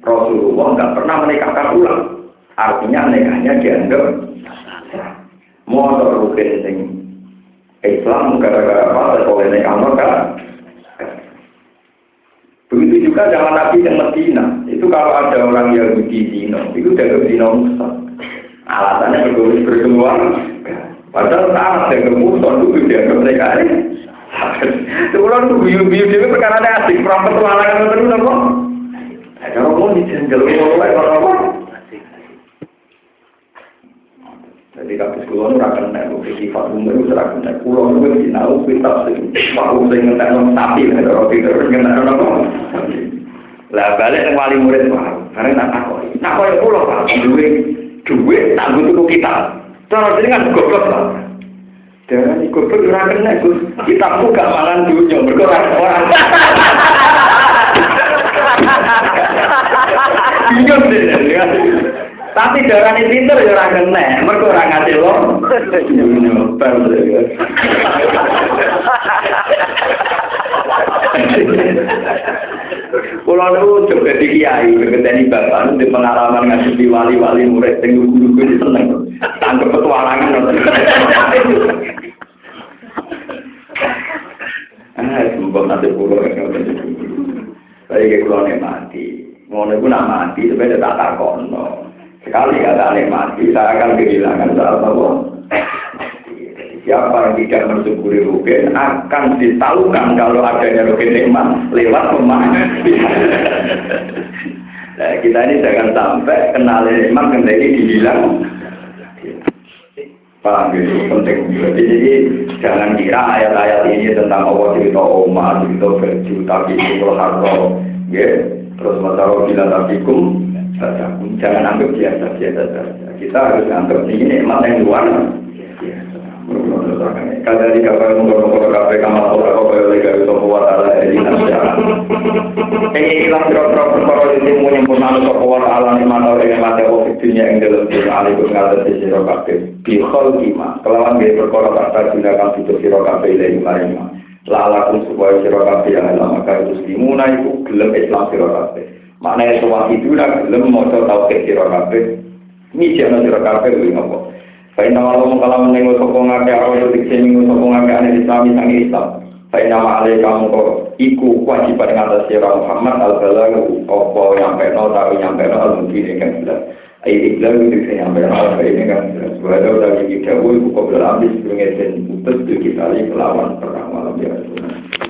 Rasulullah nggak pernah menikahkan ulang. Artinya nikahnya dianggap motor rukin sing Islam gara-gara apa? Boleh nikah maka begitu juga zaman Nabi yang Medina. Itu kalau ada orang Yahudi Zino itu jaga Zino Musa. Alasannya bergabung berkeluar. Padahal saat jaga Musa itu dianggap mereka ini itu ulang tuh biu-biu dia perkara asik. Perang petualangan terus apa? Kalau mau dijenjel mulai Jadi kabeh kula ora kena kok sifat umur ora kena kula nu wis kitab sing mau sing ngentekno sapi ora terus ngentekno apa? Lah balik nang wali murid wae. Karena tak takoki. Takoki kula Pak, duwe duwe tak butuh kita. Cara jenengan goblok Pak. Jangan ikut ora kena Gus. Kitabku gak mangan dunya mergo ora Bingung *laughs* deh. Tapi darah ini pinter ya orang kena. Mereka orang ngasih lo. Kulo niku coba di kiai, berketeni bapak di pengalaman ngadepi wali-wali murid sing lugu-lugu seneng. Tangkep petualangan. Ah, sumpah nanti pulau Saya kayak kulo mati. Itu nak mati, sebenarnya tak takono. Sekali kata mati, saya akan kehilangan saat apa? Siapa yang tidak mensyukuri rugen akan ditahukan kalau adanya rugen nikmat lewat pemain. nah, kita ini jangan sampai kenal nikmat kendali dibilang Paham gitu, penting. Jadi, jangan kira ayat-ayat ini tentang Allah cerita Omar, cerita baju, tapi itu harta, ya, terus masalah bila tabikum, jangan anggap biasa-biasa saja. Kita harus anggap ini nikmat yang luar Kada di kapal mengkono-kono kafe kamar ora kok kaya lega itu kuat ala edi nasya. Ini ilang kira-kira perkara itu menyempurnakan sapa wa ala ni mana ora yang kok dunia ing dalem dunia ali kok ngaten di sira kafe. Bi kima kelawan ge perkara kata dina kang itu sira kafe ile maring lalakum supaya sira kafe yang lama kaya muslimuna iku gelem Islam sira kafe. Maknanya semua itu lah gelem maca tauhid sira kafe. Ini jangan sira kafe kuwi ngopo. Faina walau mengkalam menengok sopong ngake awal detik seminggu sopong ngake aneh islami sang Islam. Faina ma'alai kamu kok iku kewajiban atas sirah Muhammad al-Balag opo nyampe no tahu nyampe no al-Mungkin kan jelas. Ayo iklan itu bisa nyampe no al ini kan jelas. Wada udah iku kok belum habis sebelumnya dan putus di kita kelawan perang malam biasa.